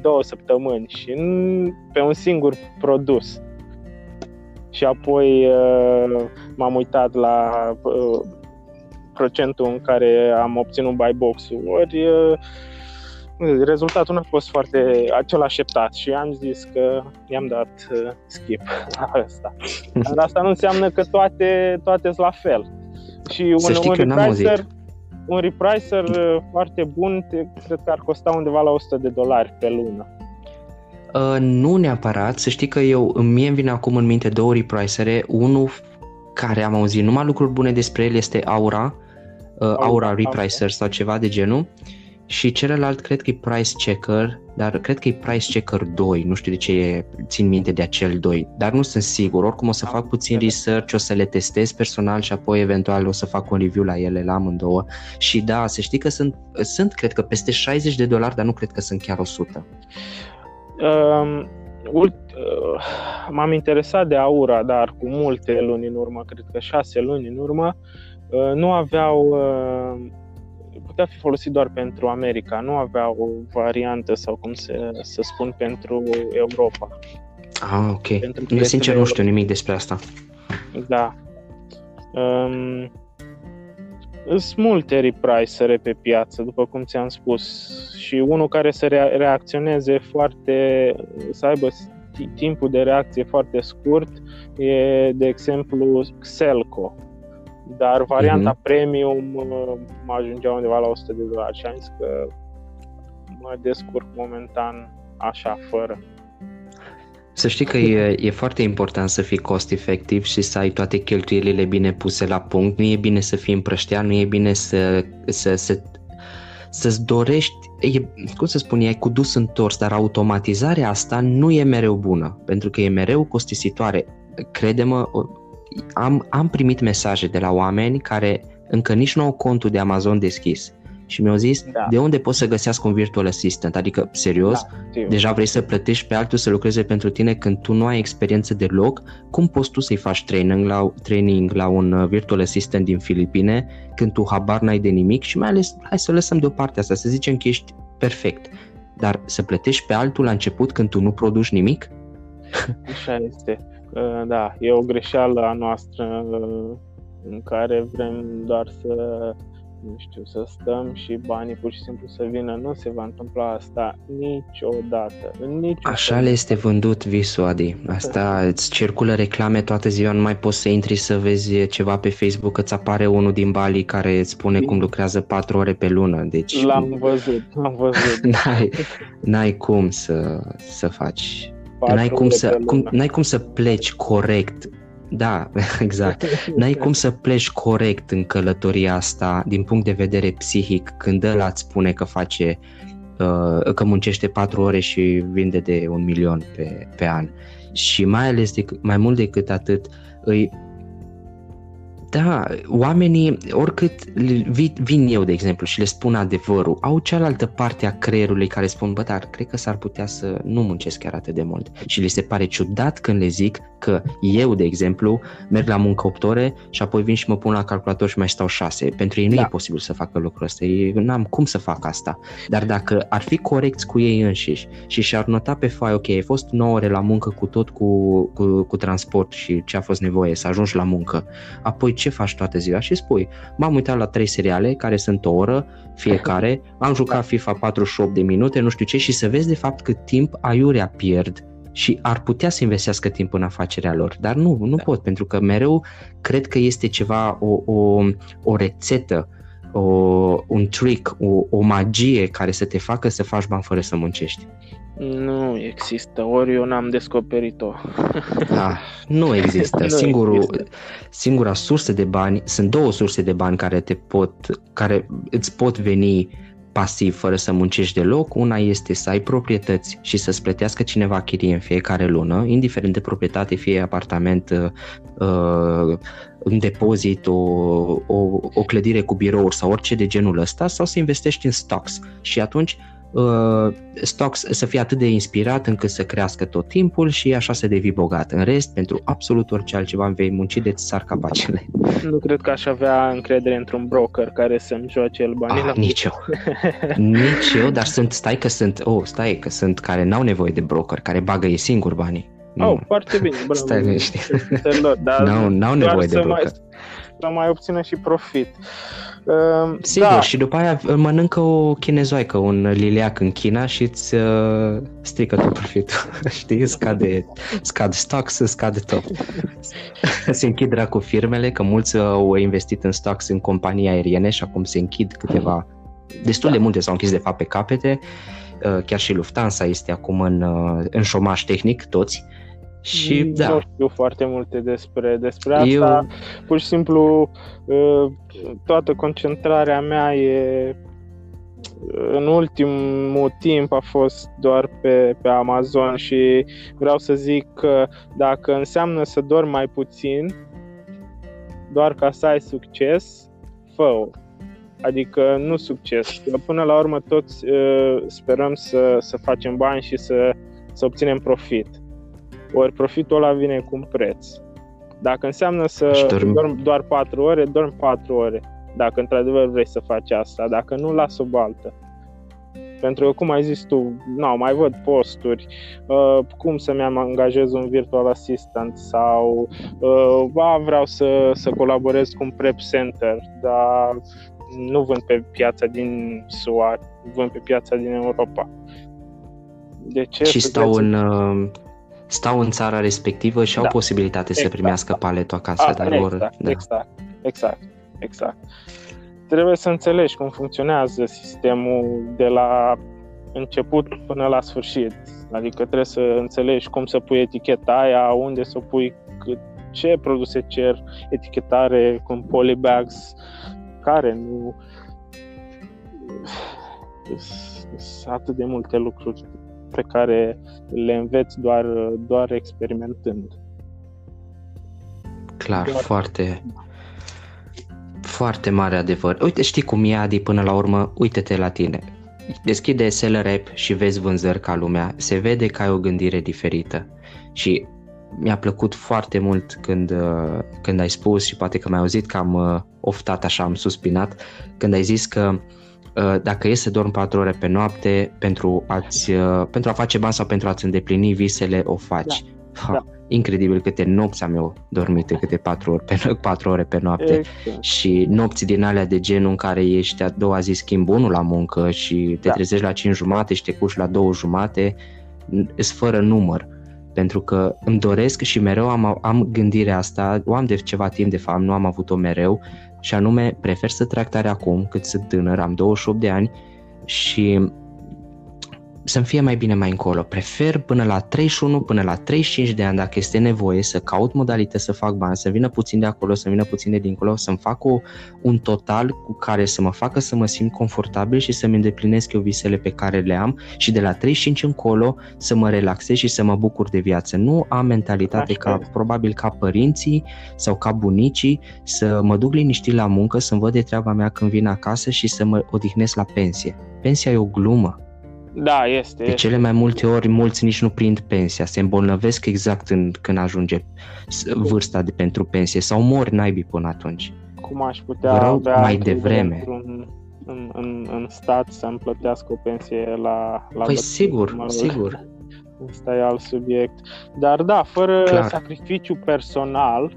două săptămâni și în, pe un singur produs. Și apoi uh, m-am uitat la uh, procentul în care am obținut buy box-ul. Ori uh, rezultatul nu a fost foarte acel așteptat și am zis că i-am dat uh, skip la asta. Dar asta nu înseamnă că toate, toate sunt la fel. Și un, un repricer, un repricer uh, foarte bun, te, cred că ar costa undeva la 100 de dolari pe lună. Uh, nu neapărat, să știi că eu, mie îmi vine acum în minte două repricere, unul care am auzit numai lucruri bune despre el este Aura, uh, Aura, Aura Repricer sau ceva de genul și celălalt cred că e Price Checker, dar cred că e Price Checker 2, nu știu de ce e, țin minte de acel 2, dar nu sunt sigur, oricum o să fac puțin research, o să le testez personal și apoi eventual o să fac un review la ele la amândouă și da, să știi că sunt, sunt cred că peste 60 de dolari, dar nu cred că sunt chiar 100. Um, ult, uh, m-am interesat de Aura, dar cu multe luni în urmă, cred că 6 luni în urmă, uh, nu aveau uh, putea fi folosit doar pentru America, nu avea o variantă sau cum se, să spun pentru Europa. Ah, ok. Pentru sincer nu știu nimic despre asta. Da. Um, sunt multe repricere pe piață, după cum ți-am spus, și unul care să rea- reacționeze foarte, să aibă timpul de reacție foarte scurt e, de exemplu, Xelco. Dar varianta uh-huh. premium mă ajungea undeva la 100 de dolari și am zis că mă descurc momentan așa, fără. Să știi că e, e foarte important să fii cost efectiv și să ai toate cheltuielile bine puse la punct. Nu e bine să fii împrăștean, nu e bine să, să, să să-ți dorești, e, cum să spun, e cu dus întors, dar automatizarea asta nu e mereu bună, pentru că e mereu costisitoare. Crede-mă, am, am primit mesaje de la oameni care încă nici nu au contul de Amazon deschis și mi-au zis da. de unde poți să găsească un virtual assistant, adică serios, da, deja vrei să plătești pe altul să lucreze pentru tine când tu nu ai experiență deloc, cum poți tu să-i faci training la, training la un uh, virtual assistant din Filipine când tu habar n-ai de nimic și mai ales, hai să lăsăm deoparte asta, să zicem că ești perfect, dar să plătești pe altul la început când tu nu produci nimic? Așa este. Uh, da, e o greșeală a noastră uh, în care vrem doar să nu știu, să stăm și banii pur și simplu să vină. Nu se va întâmpla asta niciodată. În niciun Așa le este vândut visul, Adi. Asta îți circulă reclame toată ziua, nu mai poți să intri să vezi ceva pe Facebook, îți apare unul din Bali care îți spune cum lucrează 4 ore pe lună. Deci, l-am văzut, l-am văzut. N-ai, n-ai cum să, să faci N-ai cum, să, cum, n-ai cum să pleci corect da, exact. N-ai cum să pleci corect în călătoria asta din punct de vedere psihic când ăla îți spune că face uh, că muncește patru ore și vinde de un milion pe, pe an. Și mai ales de, mai mult decât atât, îi da, oamenii, oricât vin eu, de exemplu, și le spun adevărul, au cealaltă parte a creierului care spun, bă, dar cred că s-ar putea să nu muncesc chiar atât de mult. Și li se pare ciudat când le zic că eu, de exemplu, merg la muncă 8 ore și apoi vin și mă pun la calculator și mai stau 6. Pentru ei nu da. e posibil să facă lucrul ăsta, ei n-am cum să fac asta. Dar dacă ar fi corecți cu ei înșiși și și-ar nota pe foaie, ok, ai fost 9 ore la muncă cu tot cu, cu, cu transport și ce a fost nevoie să ajungi la muncă, apoi ce faci toată ziua și spui, m-am uitat la trei seriale care sunt o oră fiecare, am jucat FIFA 48 de minute, nu știu ce și să vezi de fapt cât timp aiurea pierd și ar putea să investească timp în afacerea lor, dar nu, nu da. pot, pentru că mereu cred că este ceva, o, o, o rețetă, o, un trick, o, o magie care să te facă să faci bani fără să muncești. Nu există, ori eu n-am descoperit-o. Da, nu există. nu Singurul, există. Singura sursă de bani, sunt două surse de bani care te pot, care îți pot veni pasiv fără să muncești deloc. Una este să ai proprietăți și să-ți plătească cineva chirie în fiecare lună, indiferent de proprietate, fie apartament, uh, un depozit, o, o, o clădire cu birouri sau orice de genul ăsta, sau să investești în stocks. Și atunci uh, stocks să fie atât de inspirat încât să crească tot timpul și așa să devii bogat. În rest, pentru absolut orice altceva vei munci de sar capacele. Nu cred că aș avea încredere într-un broker care să-mi joace el banii ah, la Nici eu. nici eu, dar sunt, stai că sunt, oh, stai că sunt care n-au nevoie de broker, care bagă ei singur banii. Oh, foarte bine. Bă, Stai liniștit. N-au, n-au nevoie de broker. Mai, să mai obțină și profit. Uh, Sigur, da. și după aia mănâncă o chinezoică, un liliac în China și îți uh, strică tot profitul. Știi, scade, scade stocks, scade tot. se închid cu firmele, că mulți au investit în stocks în companii aeriene și acum se închid câteva, destul da. de multe s-au închis de fapt pe capete. Uh, chiar și Lufthansa este acum în, uh, în șomaș tehnic, toți. Și nu da. știu foarte multe despre, despre asta. Eu... Pur și simplu, uh, toată concentrarea mea e în ultimul timp a fost doar pe, pe Amazon și vreau să zic că dacă înseamnă să dormi mai puțin, doar ca să ai succes, fă Adică nu succes. Până la urmă toți uh, sperăm să, să facem bani și să, să obținem profit ori profitul ăla vine cu un preț. Dacă înseamnă să dormi... dormi doar 4 ore, dormi 4 ore. Dacă într-adevăr vrei să faci asta, dacă nu, las o baltă. Pentru că, cum ai zis tu, nu, mai văd posturi, uh, cum să-mi angajez un virtual assistant sau uh, ba, vreau să, să colaborez cu un prep center, dar nu vând pe piața din SUA, vând pe piața din Europa. De ce? Și stau în, uh, stau în țara respectivă și da. au posibilitate exact. să primească paletul acasă. Asta, dar exact, vor, da. exact, exact, exact. Trebuie să înțelegi cum funcționează sistemul de la început până la sfârșit. Adică trebuie să înțelegi cum să pui eticheta aia, unde să pui cât, ce produse cer, etichetare cu polybags, care nu... Sunt atât de multe lucruri pe care le înveți doar, doar experimentând. Clar, doar... foarte, foarte mare adevăr. Uite, știi cum e, Adi, până la urmă, uite-te la tine. Deschide SLRAP și vezi vânzări ca lumea, se vede că ai o gândire diferită. Și mi-a plăcut foarte mult când, uh, când ai spus și poate că m-ai auzit că am uh, oftat așa, am suspinat, când ai zis că uh, dacă e să dormi 4 ore pe noapte pentru, a-ți, pentru a face bani sau pentru a-ți îndeplini visele, o faci. Da. Ha, da. Incredibil câte nopți am eu dormit, câte 4 ore pe, 4 ore pe noapte exact. și nopți din alea de genul în care ești a doua zi schimb unul la muncă și te da. trezești la 5 jumate și te cuși la 2 jumate, îs fără număr pentru că îmi doresc și mereu am, am gândirea asta, o am de ceva timp de fapt, nu am avut-o mereu, și anume prefer să trag tare acum cât să tânăr, am 28 de ani și să-mi fie mai bine mai încolo. Prefer până la 31, până la 35 de ani, dacă este nevoie, să caut modalități să fac bani, să vină puțin de acolo, să vină puțin de dincolo, să-mi fac o, un total cu care să mă facă să mă simt confortabil și să-mi îndeplinesc eu visele pe care le am și de la 35 încolo să mă relaxez și să mă bucur de viață. Nu am mentalitate ca, probabil ca părinții sau ca bunicii să mă duc liniștit la muncă, să-mi văd de treaba mea când vin acasă și să mă odihnesc la pensie. Pensia e o glumă da, este. De cele mai multe ori, mulți nici nu prind pensia, se îmbolnăvesc exact în, când ajunge vârsta de pentru pensie sau mor naibii până atunci. Cum aș putea avea mai devreme. În, în, în, în stat să-mi plătească o pensie la, la Păi bătut, sigur, mă rog. sigur. Asta e alt subiect. Dar da, fără Clar. sacrificiu personal,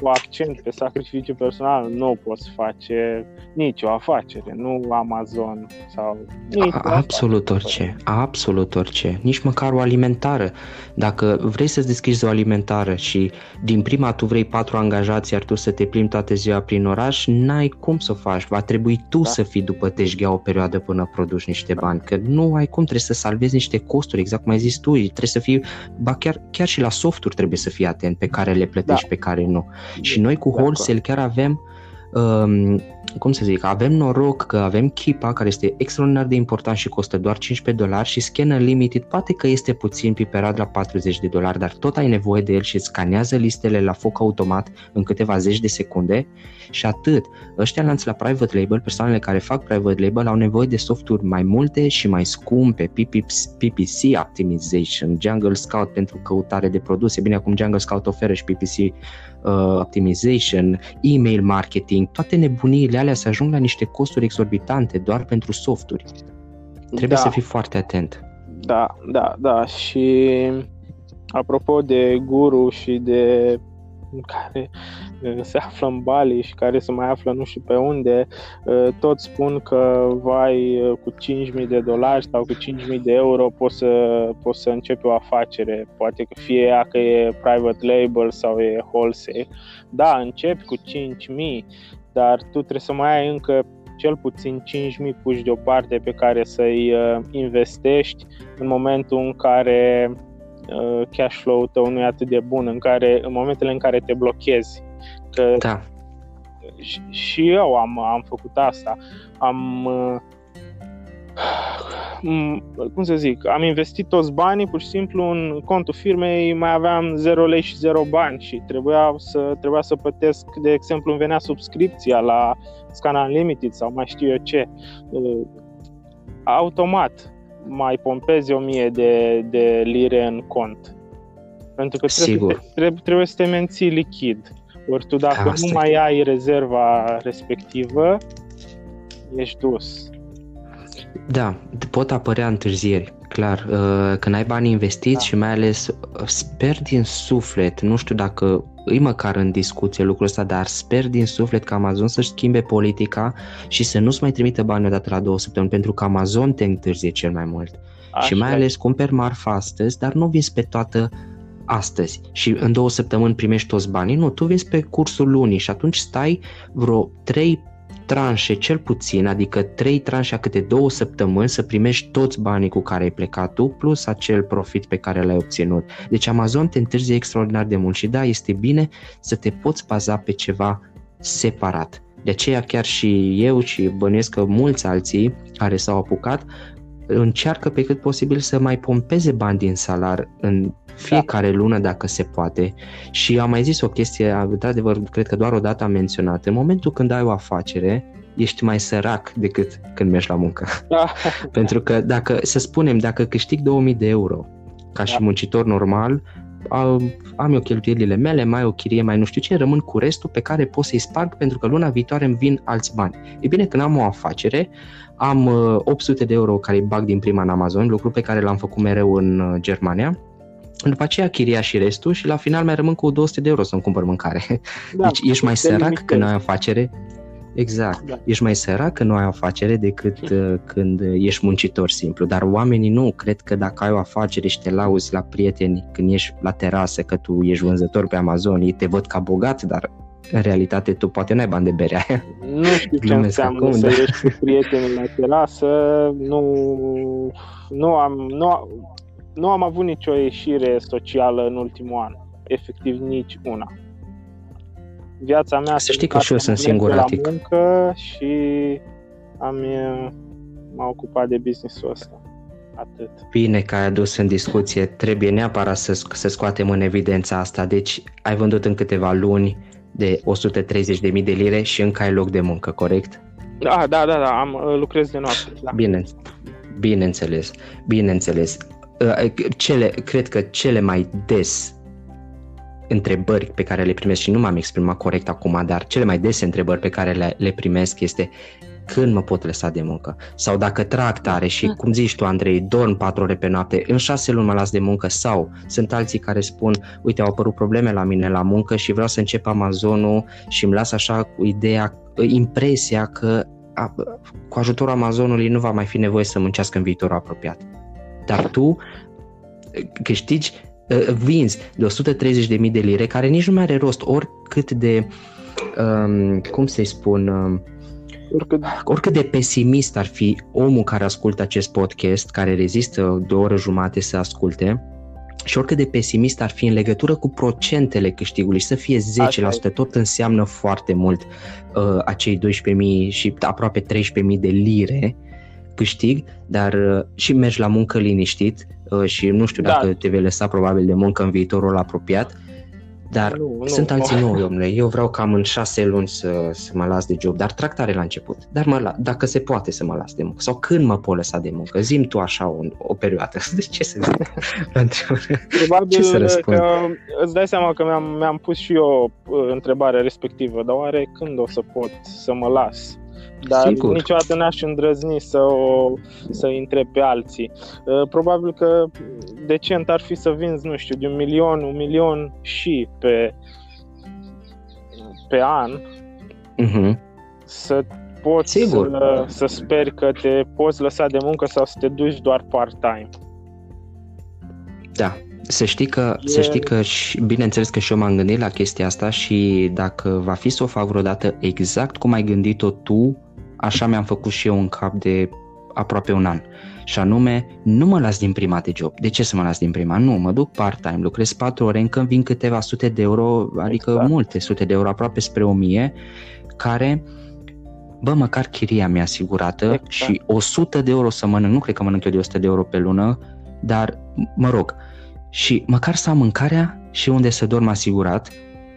cu accent pe sacrificiu personal, nu poți face nicio afacere, nu Amazon sau nici Absolut orice, absolut orice, nici măcar o alimentară. Dacă vrei să-ți deschizi o alimentară și din prima tu vrei patru angajați iar tu să te plimbi toată ziua prin oraș, n-ai cum să o faci, va trebui tu da. să fii după teșghea o perioadă până produci niște bani, că nu ai cum, trebuie să salvezi niște costuri, exact cum ai zis tu, trebuie să fii, ba chiar, chiar și la softuri trebuie să fii atent pe care le plătești, da. pe care nu. Și noi cu wholesale chiar avem um, cum să zic, avem noroc că avem Kipa care este extraordinar de important și costă doar 15 dolari și Scanner Limited poate că este puțin piperat la 40 de dolari, dar tot ai nevoie de el și îți scanează listele la foc automat în câteva zeci de secunde și atât. Ăștia lanți la private label, persoanele care fac private label au nevoie de softuri mai multe și mai scumpe, PPC Optimization, Jungle Scout pentru căutare de produse. Bine, acum Jungle Scout oferă și PPC uh, Optimization, email marketing, toate nebuniile alea să ajung la niște costuri exorbitante doar pentru softuri. Trebuie da. să fii foarte atent. Da, da, da. Și apropo de guru și de care se află în Bali și care se mai află nu știu pe unde, toți spun că vai cu 5.000 de dolari sau cu 5.000 de euro poți să, poți să începi o afacere, poate că fie ea că e private label sau e wholesale. Da, începi cu 5.000, dar tu trebuie să mai ai încă cel puțin 5.000 puși deoparte pe care să-i uh, investești în momentul în care uh, cash flow-ul tău nu e atât de bun, în, care, în momentele în care te blochezi. Că da. și, și eu am, am făcut asta. Am uh, Mm, cum să zic, am investit toți banii, pur și simplu în contul firmei mai aveam 0 lei și 0 bani și trebuia să, trebuia să plătesc, de exemplu, îmi venea subscripția la Scan Unlimited sau mai știu eu ce. Uh, automat mai pompezi 1000 de, de lire în cont. Pentru că trebuie, trebuie, trebuie să te menții lichid. Ori tu dacă Asta nu mai ai rezerva respectivă, ești dus. Da, pot apărea întârzieri, clar. Uh, când ai bani investiți da. și mai ales uh, sper din suflet, nu știu dacă îi măcar în discuție lucrul ăsta, dar sper din suflet că Amazon să-și schimbe politica și să nu-ți mai trimită bani odată la două săptămâni, pentru că Amazon te întârzie cel mai mult. Așa și mai ales cumperi marfa astăzi, dar nu vinzi pe toată astăzi și în două săptămâni primești toți banii. Nu, tu vezi pe cursul lunii și atunci stai vreo 3 tranșe cel puțin, adică 3 tranșe a câte două săptămâni să primești toți banii cu care ai plecat tu, plus acel profit pe care l-ai obținut. Deci Amazon te întârzie extraordinar de mult și da, este bine să te poți baza pe ceva separat. De aceea chiar și eu și bănuiesc că mulți alții care s-au apucat încearcă pe cât posibil să mai pompeze bani din salar în fiecare da. lună dacă se poate. Și am mai zis o chestie, de adevăr, cred că doar o dată am menționat. În momentul când ai o afacere, ești mai sărac decât când mergi la muncă. Da. Pentru că dacă, să spunem, dacă câștig 2000 de euro ca da. și muncitor normal, am eu cheltuielile mele, mai o chirie, mai nu știu ce, rămân cu restul pe care pot să-i sparg pentru că luna viitoare îmi vin alți bani. E bine, când am o afacere, am 800 uh, de euro care îi bag din prima în Amazon, lucru pe care l-am făcut mereu în uh, Germania, după aceea chiria și restul și la final mai rămân cu 200 de euro să-mi cumpăr mâncare. Da, deci ești mai sărac când ai afacere, Exact. Da. Ești mai sărac când nu ai o afacere decât uh, când ești muncitor simplu. Dar oamenii nu. Cred că dacă ai o afacere și te lauzi la prieteni când ești la terasă, că tu ești vânzător pe Amazon, ei te văd ca bogat, dar în realitate tu poate n-ai bani de bere Nu știu ce înseamnă acum, să da. ieși cu prietenii la terasă. Nu, nu, am, nu, nu am avut nicio ieșire socială în ultimul an. Efectiv, nici una viața mea să știi că și eu sunt singuratic. La muncă și am, m-am ocupat de business-ul ăsta. Atât. Bine că ai adus în discuție, trebuie neapărat să, să scoatem în evidența asta. Deci ai vândut în câteva luni de 130.000 de lire și încă ai loc de muncă, corect? Da, da, da, da am, lucrez de noapte. Da. Bine, bineînțeles, bineînțeles. Ă, cele, cred că cele mai des întrebări pe care le primesc și nu m-am exprimat corect acum, dar cele mai dese întrebări pe care le, le primesc este când mă pot lăsa de muncă? Sau dacă trag tare și, cum zici tu, Andrei, dorm patru ore pe noapte, în șase luni mă las de muncă? Sau sunt alții care spun, uite, au apărut probleme la mine la muncă și vreau să încep Amazonul și îmi las așa cu ideea, impresia că a, cu ajutorul Amazonului nu va mai fi nevoie să muncească în viitorul apropiat. Dar tu câștigi Uh, vinzi de 130.000 de lire, care nici nu mai are rost, oricât de, um, cum să-i spun, um, oricât... oricât de pesimist ar fi omul care ascultă acest podcast, care rezistă de o oră jumate să asculte, și oricât de pesimist ar fi în legătură cu procentele câștigului și să fie 10%, tot înseamnă foarte mult uh, acei 12.000 și aproape 13.000 de lire câștig, dar uh, și mergi la muncă liniștit, Uh, și nu știu dacă da. te vei lăsa probabil de muncă în viitorul apropiat, dar nu, nu, sunt alții noi, omule. Eu vreau cam în șase luni să, să mă las de job, dar tractare la început. Dar mă, dacă se poate să mă las de muncă sau când mă pot lăsa de muncă, zim tu așa o, o perioadă. Deci ce să zic? Probabil ce să răspund? că îți dai seama că mi-am, mi-am pus și eu uh, întrebarea respectivă, dar oare când o să pot să mă las? Dar Sigur. niciodată n-aș îndrăzni să, o, să întreb pe alții. Uh, probabil că decent ar fi să vinzi, nu știu, de un milion, un milion și pe, pe an uh-huh. să poți Sigur. Să, să speri că te poți lăsa de muncă sau să te duci doar part-time. Da, să știi că, e... să știi că și, bineînțeles că și eu m-am gândit la chestia asta și dacă va fi să o fac vreodată exact cum ai gândit-o tu, așa mi-am făcut și eu în cap de aproape un an. Și anume, nu mă las din prima de job. De ce să mă las din prima? Nu, mă duc part-time, lucrez 4 ore, încă vin câteva sute de euro, adică exact. multe sute de euro, aproape spre 1000, care, bă, măcar chiria mi-a asigurată exact. și 100 de euro să mănânc, nu cred că mănânc eu de 100 de euro pe lună, dar, mă rog, și măcar să am mâncarea și unde să dorm asigurat,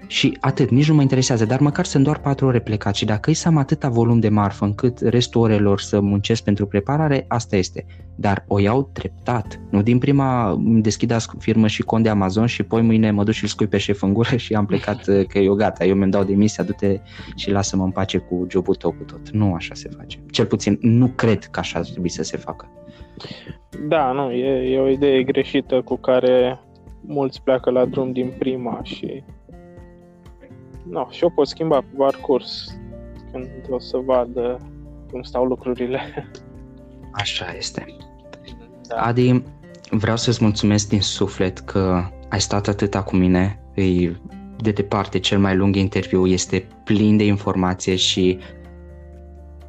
și atât, nici nu mă interesează, dar măcar sunt doar 4 ore plecat și dacă îi să am atâta volum de marfă încât restul orelor să muncesc pentru preparare, asta este. Dar o iau treptat. Nu din prima îmi deschid firmă și cont de Amazon și poi mâine mă duc și îl scui pe șef în gură și am plecat că eu gata, eu mi-mi dau demisia, du-te și lasă-mă în pace cu jobul tău cu tot. Nu așa se face. Cel puțin nu cred că așa ar trebui să se facă. Da, nu, e, e o idee greșită cu care mulți pleacă la drum din prima și no, și o pot schimba pe parcurs când o să vad cum stau lucrurile. Așa este. Da. Adi, vreau să-ți mulțumesc din suflet că ai stat atâta cu mine. E de departe cel mai lung interviu, este plin de informație și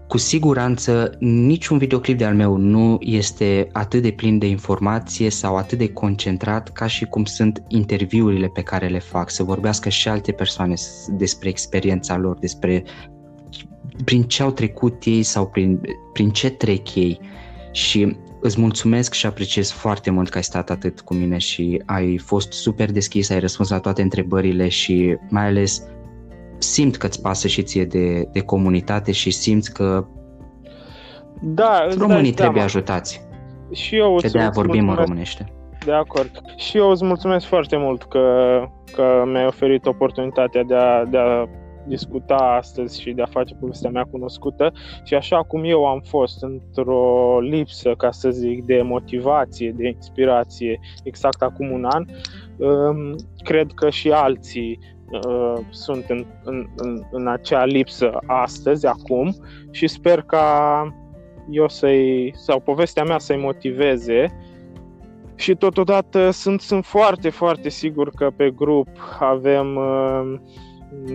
cu siguranță niciun videoclip de-al meu nu este atât de plin de informație sau atât de concentrat ca și cum sunt interviurile pe care le fac, să vorbească și alte persoane despre experiența lor, despre prin ce au trecut ei sau prin, prin ce trec ei. Și îți mulțumesc și apreciez foarte mult că ai stat atât cu mine și ai fost super deschis, ai răspuns la toate întrebările și mai ales simt că îți pasă și ție de, de comunitate și simți că da, românii trebuie ajutați. Și eu și de-aia vorbim mulțumesc. în românește. De acord. Și eu îți mulțumesc foarte mult că, că mi-ai oferit oportunitatea de a, de a discuta astăzi și de a face povestea mea cunoscută și așa cum eu am fost într-o lipsă, ca să zic, de motivație, de inspirație exact acum un an, um, cred că și alții uh, sunt în, în, în, în acea lipsă astăzi, acum și sper ca eu să-i, sau povestea mea să-i motiveze. Și totodată sunt, sunt foarte, foarte sigur că pe grup avem uh,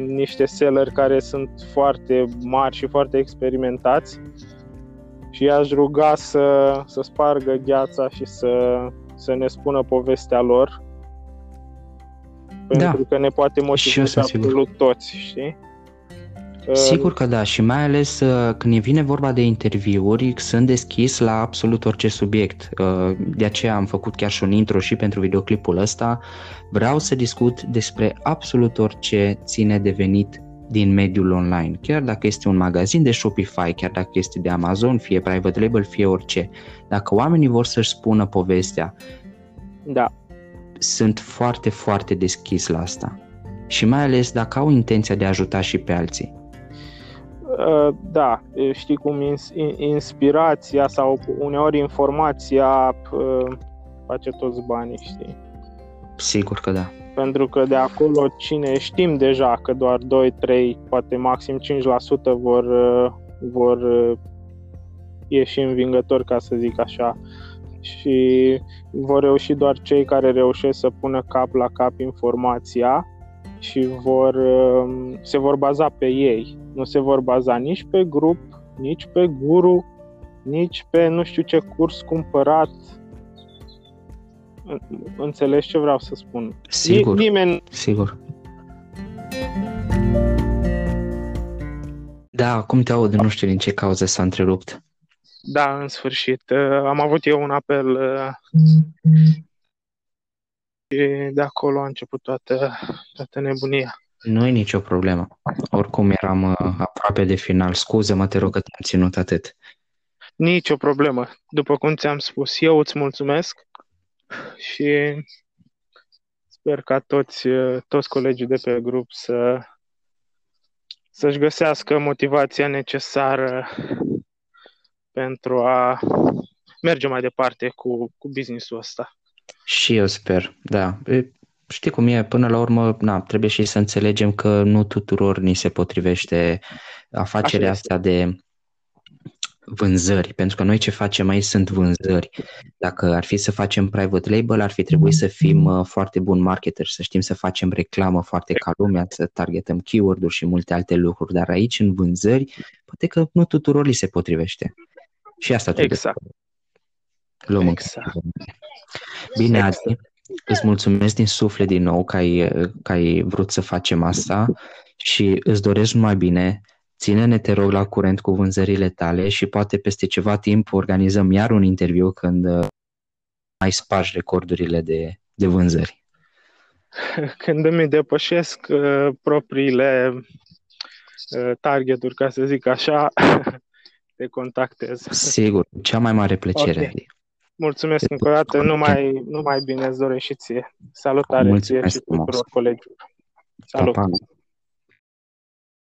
niște seller care sunt foarte mari și foarte experimentați. Și i-aș ruga să, să spargă gheața și să, să ne spună povestea lor pentru da. că ne poate motiva absolut toți, știi? Sigur că da și mai ales uh, când vine vorba de interviuri sunt deschis la absolut orice subiect. Uh, de aceea am făcut chiar și un intro și pentru videoclipul ăsta. Vreau să discut despre absolut orice ține de venit din mediul online, chiar dacă este un magazin de Shopify, chiar dacă este de Amazon, fie private label, fie orice. Dacă oamenii vor să-și spună povestea, da. Sunt foarte, foarte deschis la asta. Și mai ales dacă au intenția de a ajuta și pe alții. Uh, da, știi cum inspirația sau uneori informația uh, face toți banii, știi? Sigur că da. Pentru că de acolo cine știm deja că doar 2, 3, poate maxim 5% vor, uh, vor ieși învingători, ca să zic așa. Și vor reuși doar cei care reușesc să pună cap la cap informația și vor, se vor baza pe ei nu se vor baza nici pe grup, nici pe guru, nici pe nu știu ce curs cumpărat. Înțelegi ce vreau să spun? Sigur, Nimeni... sigur. Da, cum te aud, nu știu din ce cauză s-a întrerupt. Da, în sfârșit. Uh, am avut eu un apel uh, și de acolo a început toată, toată nebunia. Nu e nicio problemă. Oricum eram uh, aproape de final. Scuză-mă, te rog că te-am ținut atât. Nici o problemă. După cum ți-am spus, eu îți mulțumesc și sper ca toți, uh, toți colegii de pe grup să, să-și găsească motivația necesară pentru a merge mai departe cu, cu business-ul ăsta. Și eu sper, da știi cum e, până la urmă, na, trebuie și să înțelegem că nu tuturor ni se potrivește afacerea asta de vânzări, pentru că noi ce facem aici sunt vânzări. Dacă ar fi să facem private label, ar fi trebuit să fim uh, foarte buni marketer, să știm să facem reclamă foarte ca lumea, să targetăm keyword-uri și multe alte lucruri, dar aici în vânzări, poate că nu tuturor li se potrivește. Și asta trebuie exact. să luăm exact. Bine, exact. Adi, Îți mulțumesc din suflet din nou că ai, că ai vrut să facem asta și îți doresc numai bine. Ține-ne, te rog, la curent cu vânzările tale și poate peste ceva timp organizăm iar un interviu când uh, mai spargi recordurile de, de vânzări. Când îmi depășesc uh, propriile uh, targeturi, ca să zic așa, te contactez. Sigur, cea mai mare plăcere. Okay. Mulțumesc încă o dată, numai, numai bine îți doresc și ție. Salutare Mulțumesc ție și tuturor colegilor. Salut! Pa, pa.